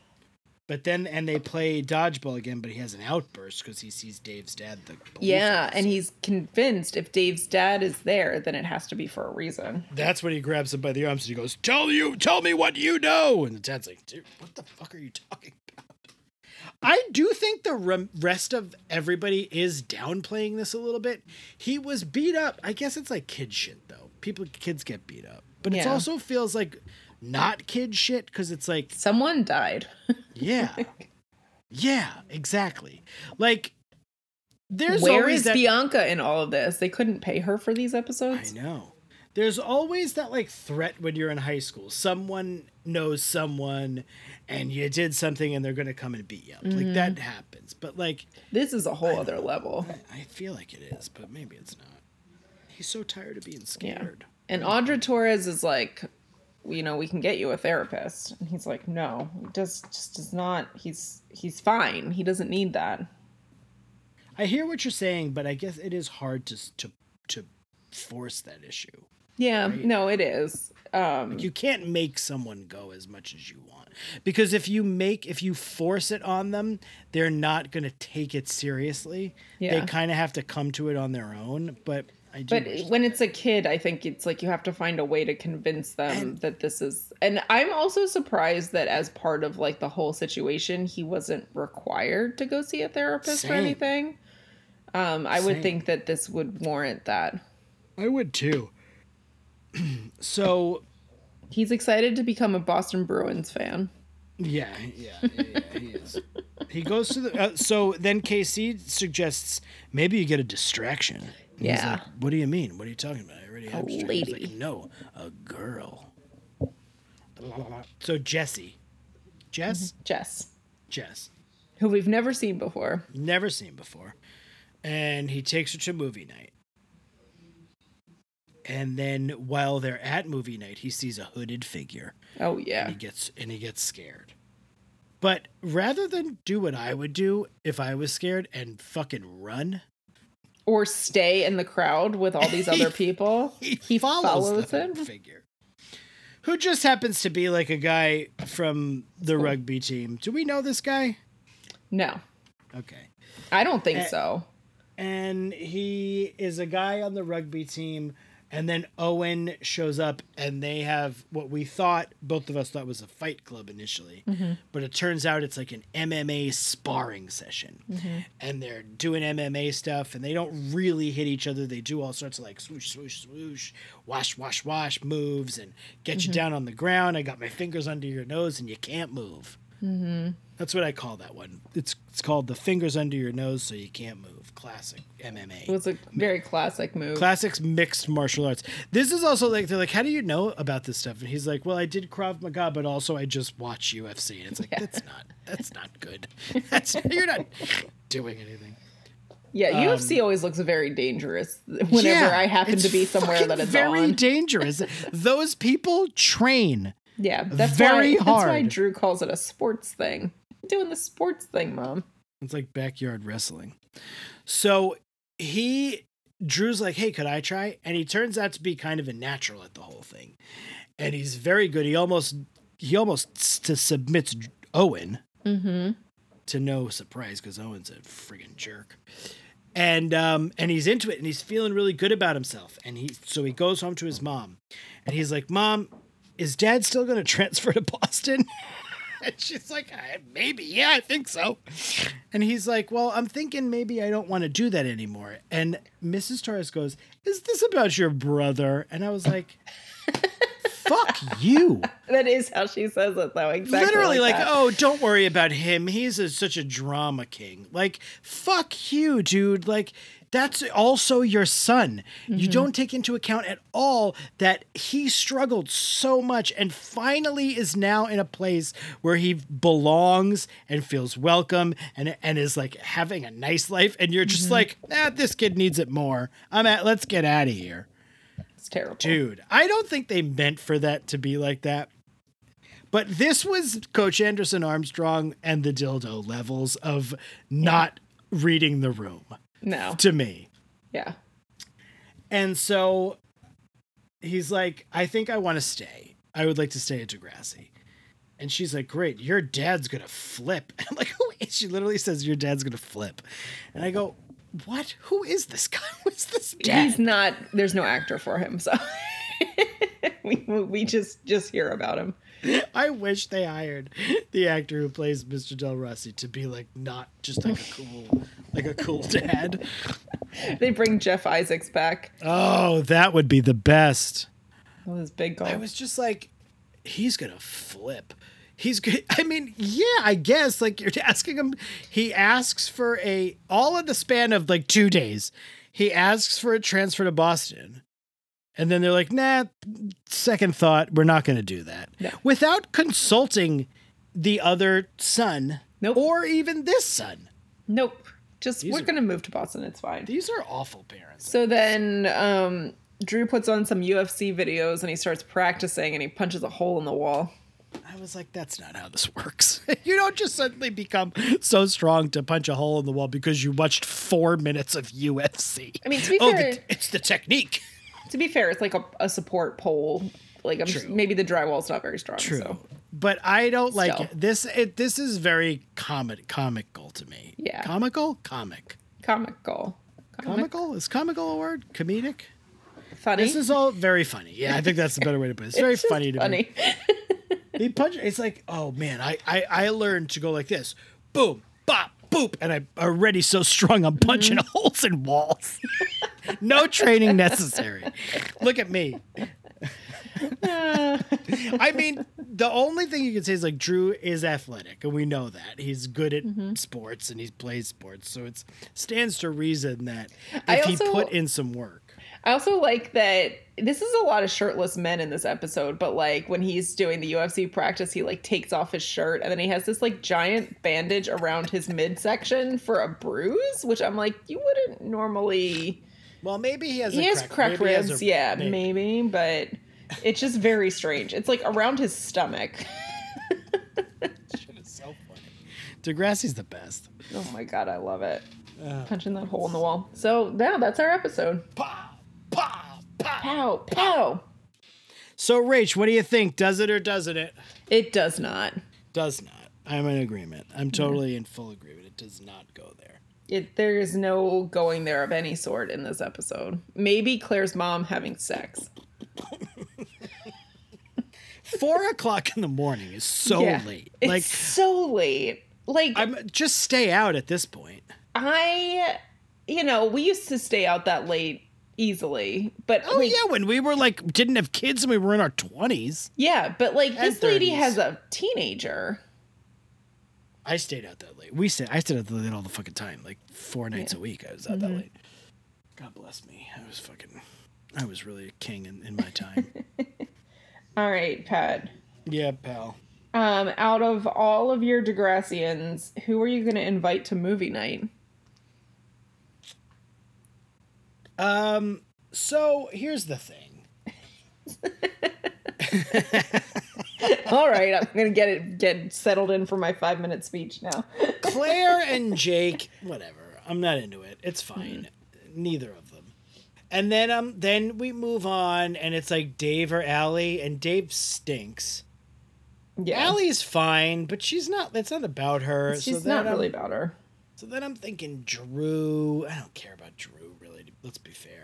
But then, and they play dodgeball again, but he has an outburst because he sees Dave's dad. The Yeah, and he's convinced if Dave's dad is there, then it has to be for a reason. that's when he grabs him by the arms and he goes, "Tell you, tell me what you know." And the dad's like, "Dude, what the fuck are you talking about?" I do think the rest of everybody is downplaying this a little bit. He was beat up. I guess it's like kid shit though. People, kids get beat up, but it also feels like not kid shit because it's like Someone died. (laughs) Yeah. yeah, exactly. Like there's Where always is that Bianca in all of this? They couldn't pay her for these episodes. I know. There's always that like threat when you're in high school. Someone knows someone and you did something and they're to come and beat you up. Like that Mm-hmm. happens. But like This is a whole other level. I feel like it is, but maybe it's not. He's so tired of being Yeah. scared. And Audra Torres is like, you know, we can get you a therapist. And he's like, no, he just just does not. He's he's fine. He doesn't need that. I hear what you're saying, but I guess it is hard to to to force that issue. Yeah, no, it is. Um, You can't make someone go as much as you want. Because if you make if you force it on them, they're not going to take it seriously. Yeah. They kind of have to come to it on their own, but I do but when it's a kid, I think it's like you have to find a way to convince them And- that this is. And I'm also surprised that as part of like the whole situation, he wasn't required to go see a therapist Same. or anything. Um, I would think that this would warrant that. I would too. (clears throat) so, He's excited to become a Boston Bruins fan. yeah, yeah, yeah, yeah he is. He goes to the uh, so then KC suggests maybe you get a distraction. And Yeah. like, what do you mean? What are you talking about? I already have distraction." He's lady. like, no, a girl. So Jesse, Jess, mm-hmm. Jess, Jess, who we've never seen before. never seen before, and he takes her to movie night. And then while they're at movie night, he sees a hooded figure. Oh and yeah, he gets and he gets scared. But rather than do what I would do if I was scared and fucking run, or stay in the crowd with all these other (laughs) people. he, (laughs) follows, follows the him? figure, who just happens to be like a guy from the rugby team. Do we know this guy? No, Okay, I don't think Eh, so. and he is a guy on the rugby team. And then Owen shows up, and they have what we thought, both of us thought was a fight club initially. Mm-hmm. But it turns out it's like an MMA sparring session. Mm-hmm. And they're doing MMA stuff, and they don't really hit each other. They do all sorts of like swoosh, swoosh, swoosh, wash, wash, wash moves, and get you mm-hmm. down on the ground. I got my fingers under your nose, and you can't move. Mm-hmm. That's what I call that one. It's it's called the fingers under your nose so you can't move. Classic MMA. It was a very classic move. Classics mixed martial arts. This is also like they're like, how do you know about this stuff? And he's like, well, I did Krav Maga, but also I just watch UFC. And it's like that's not that's not good. (laughs) That's you're not doing anything. yeah, um, UFC always looks very dangerous whenever Yeah, I happen to be somewhere that it's very on. (laughs) dangerous. Those people train. Yeah, that's very why, That's why. Drew calls it a sports thing. I'm doing the sports thing, mom. It's like backyard wrestling. So he Drew's like, hey, could I try? And he turns out to be kind of a natural at the whole thing. And he's very good. He almost he almost to submits Owen Mm-hmm. to no surprise because Owen's a friggin' jerk. And um and he's into it and he's feeling really good about himself. And he so he goes home to his mom and he's like, Mom, is dad still gonna transfer to Boston? (laughs) and she's like, uh, maybe, yeah, I think so. And he's like, Well, I'm thinking maybe I don't want to do that anymore. And Mrs. Torres goes, Is this about your brother? And I was like, (laughs) Fuck you. That is how she says it, though. Exactly. Literally, like, that. oh, don't worry about him. He's a, such a drama king. Like, fuck you, dude. Like, that's also your son. You don't take into account at all that he struggled so much and finally is now in a place where he belongs and feels welcome and and is like having a nice life. And you're just like, ah, this kid needs it more. I'm at. Let's get out of here. it's terrible. Dude, I don't think they meant for that to be like that. But this was Coach Anderson Armstrong and the dildo levels of not reading the room No. to me. Yeah. And so he's like, I think I want to stay. I would like to stay at Degrassi. And she's like, Great, your dad's gonna flip. And (laughs) I'm like, Who is she literally says your dad's gonna flip. And I go, What? Who is this guy? (laughs) Who's this dad? He's not. There's no actor for him, so (laughs) we we just just hear about him. I wish they hired the actor who plays Mr. Del Rossi to be like not just like a cool like a cool dad. They bring Jeff Isaacs back. Oh, that would be the best. with his big I was just like, he's gonna flip. He's good. I mean, yeah, I guess. Like you're asking him, he asks for a all in the span of like two days. He asks for a transfer to Boston, and then they're like, "Nah." Second thought, we're not gonna do that No. without consulting the other son, Nope. or even this son. Nope. Just These we're gonna move to Boston. It's fine. These are awful parents. So then um, Drew puts on some UFC videos and he starts practicing and he punches a hole in the wall. I was like, that's not how this works. (laughs) you don't just suddenly become so strong to punch a hole in the wall because you watched four minutes of UFC. I mean, to be oh, fair, the, it's the technique. (laughs) to be fair, it's like a, a support pole. Like I'm True. maybe the drywall's not very strong. True. So But I don't like Still. it. this. It, this is very comic comical to me. Yeah. Comical? Comic. comical. Comic- Comical? Is comical a word? Comedic? Funny. This is all very funny. Yeah, I think that's the better way to put it. It's (laughs) very It's just funny to me. funny. He punch. It's like, oh man, I, I I learned to go like this, boom, bop, boop, and I'm already so strong. I'm punching Mm-hmm. (laughs) holes in walls. (laughs) no training necessary. Look at me. (laughs) I mean, the only thing you can say is like Drew is athletic, and we know that he's good at Mm-hmm. sports and he plays sports, so it stands to reason that if I he put in some work. I also like that this is a lot of shirtless men in this episode, but like when he's doing the UFC practice, he like takes off his shirt and then he has this like giant bandage around his midsection for a bruise, which I'm like, you wouldn't normally. Well, maybe he has. He a has crack, crack maybe he has ribs, a- yeah, maybe. maybe, but it's just very strange. It's like around his stomach. (laughs) Shit is so funny. Degrassi's the best. Oh my god, I love it. Uh. Punching that hole in the wall. So now that's our episode. Pow, pow, pow. Pow, pow. So, Rach, what do you think? Does it or doesn't it? It does not. Does not. I'm in agreement. I'm totally in full agreement. It does not go there. It, there is no going there of any sort in this episode. Maybe Clare's mom having sex. Four o'clock in the morning is so Yeah. late. It's like, so late. Like I'm just stay out at this point. I, you know, we used to stay out that late easily, but Oh like, yeah, when we were like didn't have kids and we were in our twenties, yeah, but like this lady has a teenager. I stayed out that late. We stayed. I stayed out that late all the fucking time, like four nights a week. I was out that late. God bless me. I was fucking. I was really a king in, in my time. (laughs) All right, Pat. yeah, pal. Um, out of all of your Degrassians, who are you going to invite to movie night? Um. So here's the thing. (laughs) (laughs) All right, I'm going to get it get settled in for my five minute speech now. (laughs) Clare and Jake, whatever. I'm not into it. It's fine. Neither of them. And then um then we move on and it's like Dave or Alli and Dave stinks. yeah, Alli's fine, but she's not that's not about her. she's so not really I'm, about her. So then I'm thinking Drew. I don't care about Drew really. Let's be fair.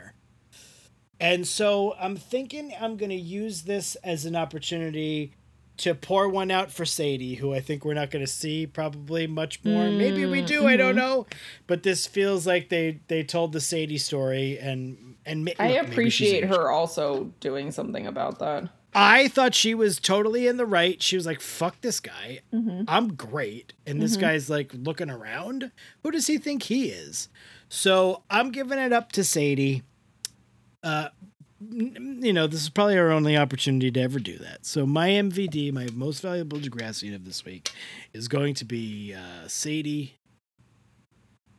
And so I'm thinking I'm going to use this as an opportunity to pour one out for Sadie, who I think we're not going to see probably much more. Maybe we mm, do. I don't mm-hmm. know. But this feels like they they told the Sadie story, and and I look, appreciate her also doing something about that. I thought she was totally in the right. She was like, "Fuck this guy. Mm-hmm. I'm great." And this mm-hmm. guy's like looking around. Who does he think he is? So I'm giving it up to Sadie. Uh, you know, this is probably our only opportunity to ever do that. So my MVD, my most valuable Degrassian of this week, is going to be uh, Sadie.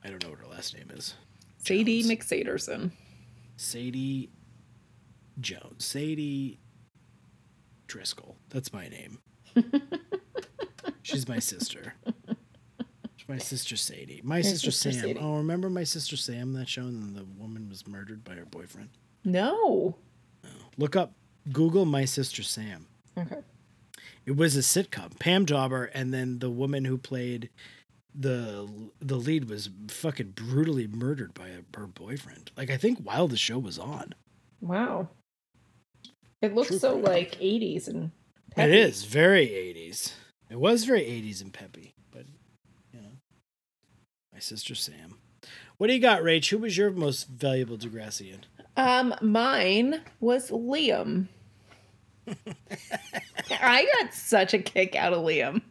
I don't know what her last name is. Sadie Jones. McSaderson. Sadie Jones. Sadie Driscoll. That's my name. She's my sister. She's my sister Sadie. My sister, sister Sam. Sadie. Oh, remember my sister Sam that show and the woman was murdered by her boyfriend? No. Look up Google my sister Sam. Okay. It was a sitcom. Pam Dawber, and then the woman who played the the lead was fucking brutally murdered by a, her boyfriend. Like I think while the show was on. Wow. It looks True so like 80s and It peppy. is very 80s. It was very 80s and peppy, but you know, my sister Sam. What do you got, Rach? Who was your most valuable Degrassian? Um, mine was Liam. (laughs) I got such a kick out of Liam.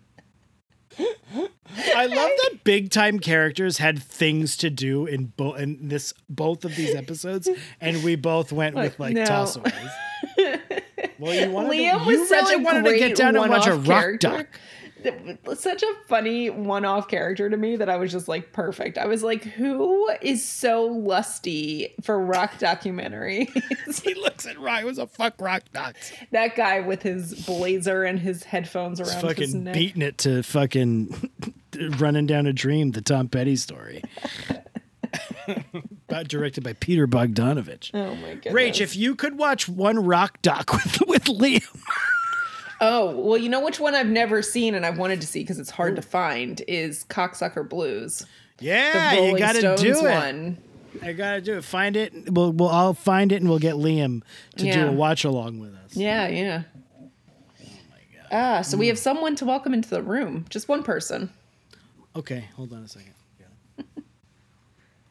I love that big time characters had things to do in both in this both of these episodes, and we both went with like No. tossaways. Well, you wanted Liam to, was you such really a wanted to get down and watch a rock character. duck. Such a funny one-off character to me that I was just like perfect. I was like, who is so lusty for rock (laughs) documentary? He looks at. It was a fuck rock ducks. that guy with his blazer and his headphones He's around his fucking neck. beating it to fucking (laughs) running down a dream, the Tom Petty story. (laughs) Directed by Peter Bogdanovich. Oh my goodness. Rach, if you could watch one rock doc with with Liam, Oh, well, you know which one I've never seen and I've wanted to see because it's hard to find is Cocksucker Blues. Yeah, you got to Stones do it. one. I gotta do it. Find it. We'll we'll I'll find it and we'll get Liam to do a watch along with us. Yeah, yeah. Oh my god. Ah, so we have someone to welcome into the room. Just one person. Okay, hold on a second.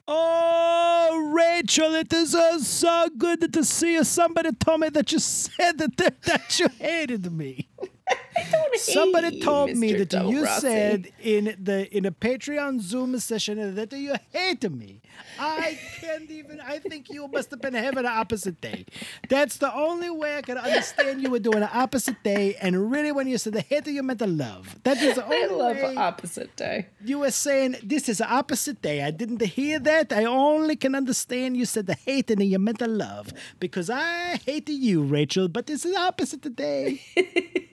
Oh, Rachel, it is uh, so good to see you. Somebody told me that you said that (laughs) that you hated me. (laughs) (laughs) Somebody told me Mr. that Del you Rossi. said in the in a Patreon Zoom session that you hated me. I can't even. I think you must have been having an opposite day. That's the only way I can understand you were doing an opposite day. And really, when you said the hater, you meant the love. That is the (laughs) I only love way opposite day. you were saying this is the opposite day. I didn't hear that. I only can understand you said the hate and you meant the love because I hate you, Rachel. But this is opposite day. (laughs)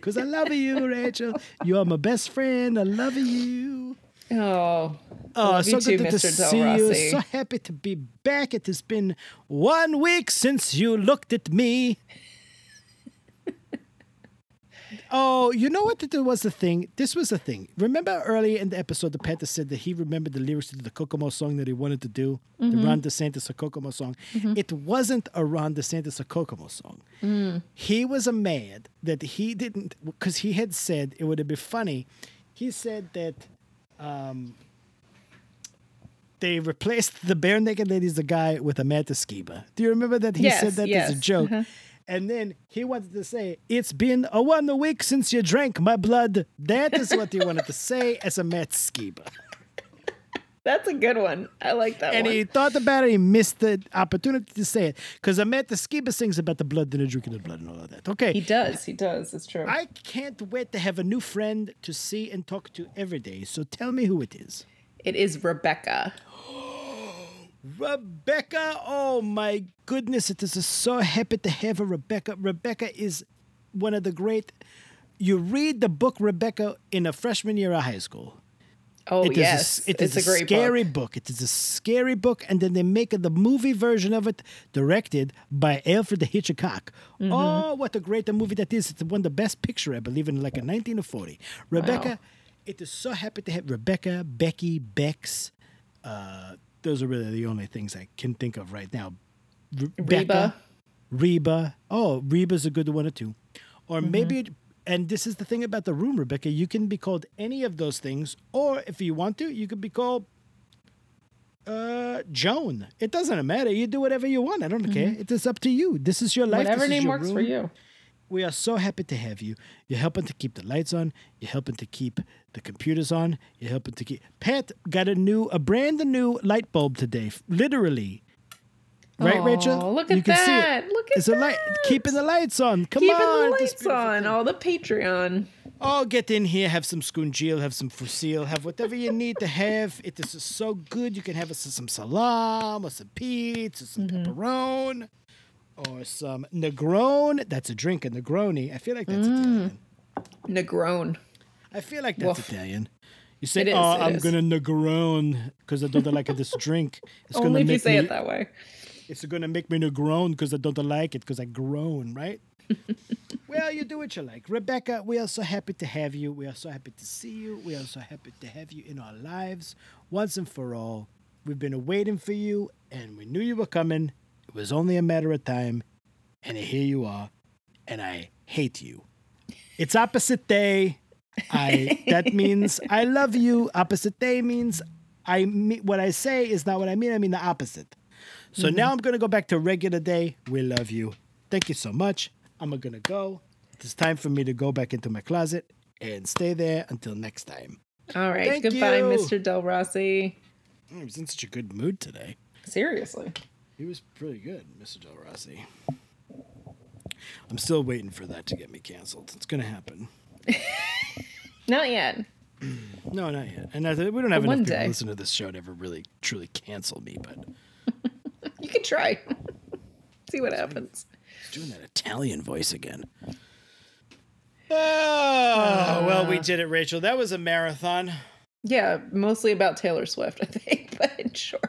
Because I love you, Rachel. You are my best friend. I love you. Oh, Oh, so too, good to Mr. Del see you. So happy to be back. It has been one week since you looked at me. Oh, you know what? There was the thing. This was the thing. Remember early in the episode, the Panther said that he remembered the lyrics to the Kokomo song that he wanted to do, Mm-hmm. the Ron DeSantis a Kokomo song. It wasn't a Ron DeSantis a Kokomo song. Mm. He was a mad that he didn't, because he had said it would have been funny. He said that they replaced the Barenaked Ladies, the guy with a Matt Skiba. Do you remember that he Yes, said that as a joke? Uh-huh. And then he wanted to say, It's been a one a week since you drank my blood. That is what he wanted to (laughs) say as a Matt Skiba. that's a good one. I like that And one. he thought about it, he missed the opportunity to say it. Because a Matt Skiba sings about the blood and the drinking the blood and all of that. Okay. he does. He does. It's true. I can't wait to have a new friend to see and talk to every day. So tell me who it is. it is Rebecca. Rebecca, oh my goodness, it is so happy to have a Rebecca. Rebecca is one of the great. You read the book Rebecca in a freshman year of high school. Oh It is yes, a, it it's is a great scary book. book. It is a scary book, and then they make the movie version of it, directed by Alfred Hitchcock. Mm-hmm. Oh, what a great movie that is! It's won the best picture, I believe, in like a 1940. Rebecca, Wow. it is so happy to have Rebecca, Becky, Bex. Uh, those are really the only things I can think of right now. Re- Reba. Reba. Oh, Reba's a good one too. Or Mm-hmm. maybe, it- and this is the thing about the room, Rebecca. You can be called any of those things, or if you want to, you could be called uh, Joan. It doesn't matter. You do whatever you want. I don't care. It is up to you. This is your life. Mm-hmm. Whatever This is name works for you. We are so happy to have you. You're helping to keep the lights on. You're helping to keep the computers on. You're helping to keep. Pat got a new, a brand new light bulb today. Literally. Right, Aw, Rachel? look You at can see it. that. Look at that. it's a light keeping the lights on. Come Keeping on, the lights on. Oh, the Patreon. Oh, get in here, have some scungil, have some fusil, have whatever you need to have. It is so good. You can have us some salam or some pizza, some Mm-hmm. pepperoni, or some Negroni. That's a drink, a Negroni. I feel like that's Mm. Italian. Negrone. I feel like that's Woof. Italian. You say, It is, "Oh, I'm is. gonna Negrone because I don't like this (laughs) drink." It's Only if you make say me, it that way. It's gonna make me Negrone because I don't like it because I groan, right? (laughs) well, you do what you like. Rebecca, we are so happy to have you. We are so happy to see you. We are so happy to have you in our lives once and for all. We've been waiting for you, and we knew you were coming. It was only a matter of time, and here you are, and I hate you. It's opposite day. I that (laughs) means I love you. Opposite day means I mean what I say is not what I mean. I mean the opposite. So mm-hmm. now I'm gonna go back to regular day. We love you. Thank you so much. I'm gonna go. It's time for me to go back into my closet and stay there until next time. All right. Thank Goodbye, you. Mr. Del Rossi. He was in such a good mood today. Seriously. He was pretty good, Mr. Del Rossi. I'm still waiting for that to get me canceled. It's gonna happen. (laughs) Not yet. (clears throat) No, not yet. And I th- we don't have But enough one people day. listen to this show to ever really truly cancel me. But (laughs) You can try. (laughs) See what happens. he's doing that Italian voice again. Oh well, we did it, Rachel. That was a marathon. Yeah, mostly about Taylor Swift, I think, but sure.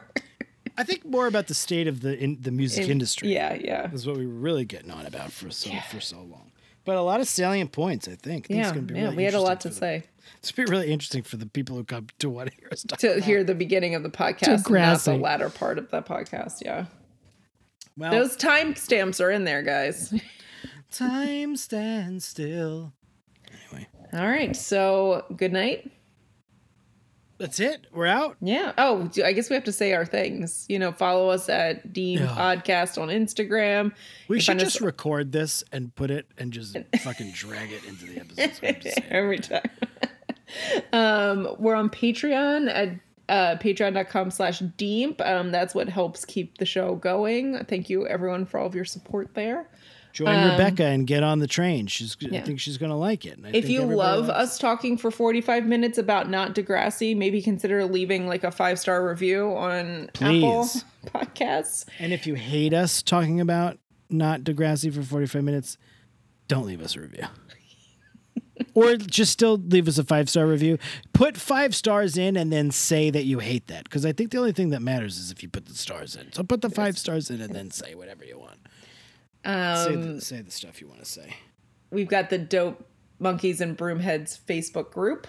I think more about the state of the in, the music In- industry. Yeah, yeah. is what we were really getting on about for so Yeah. for so long. But a lot of salient points, I think. I think Yeah, gonna be yeah, really we had a lot to the- say. It's gonna be really interesting for the people who come to want to hear us talk. To about hear the beginning of the podcast, and not the latter part of the podcast. Yeah, Well, those timestamps are in there, guys. (laughs) time stands still. Anyway, All right, so good night. That's it. We're out. Yeah. Oh, do- I guess we have to say our things. You know, follow us at DEEEM Yeah. Podcast on Instagram. We You should us- just record this and put it and just (laughs) fucking drag it into the episode. I'm just saying. every time. (laughs) um, we're on Patreon at uh, patreon.com slash deep. Um, that's what helps keep the show going. Thank you everyone for all of your support there. Join Rebecca and get on the train. She's. I Um, think she's gonna like it. I If you love us talking for 45 minutes about not Degrassi, maybe consider leaving like a five star review on Apple (laughs) Podcasts. And if you hate us talking about not Degrassi for 45 minutes, don't leave us a review. (laughs) or just still leave us a five star review. Put five stars in and then say that you hate that. Because I think the only thing that matters is if you put the stars in. So put the five stars in and then say whatever you want. Say, Um, the, say the stuff you want to say. we've got the Dope Monkeys and Broomheads Facebook group.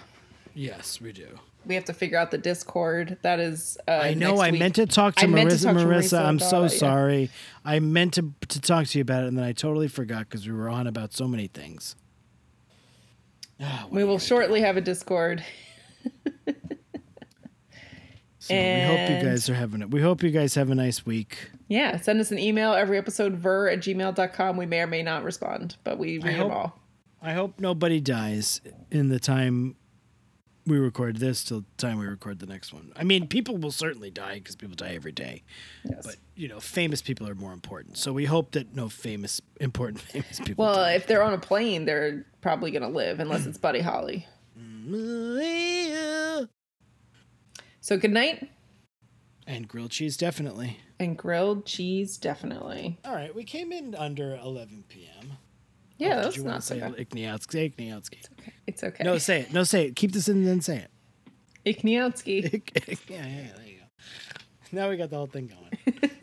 Yes, we do. We have to figure out the Discord. That is, uh, I know. I meant to talk to I meant to Marissa. talk to Marissa, Marissa I'm so it, yeah. sorry. I meant to to talk to you about it, and then I totally forgot because we were on about so many things. What We will shortly have a Discord. (laughs) So we hope you guys are having it. We hope you guys have a nice week. Yeah, send us an email every episode, ver at gmail.com. We may or may not respond, but we read them all. I hope nobody dies in the time we record this till the time we record the next one. I mean, people will certainly die because people die every day. Yes. But you know, famous people are more important. So we hope that no famous, important (laughs) famous people. well, die. if they're on a plane, they're probably going to live unless it's Buddy Holly. Mm, So good night and grilled cheese definitely. and grilled cheese, definitely. All right, we came in under 11 p.m. Yeah, oh, Did that's you not so bad. Ikniatsky? Say Ikniatsky. It's okay. No, say it. No, say it. Keep this in and then say it. Ikniatsky. (laughs) yeah, yeah, there you go. Now we got the whole thing going. (laughs)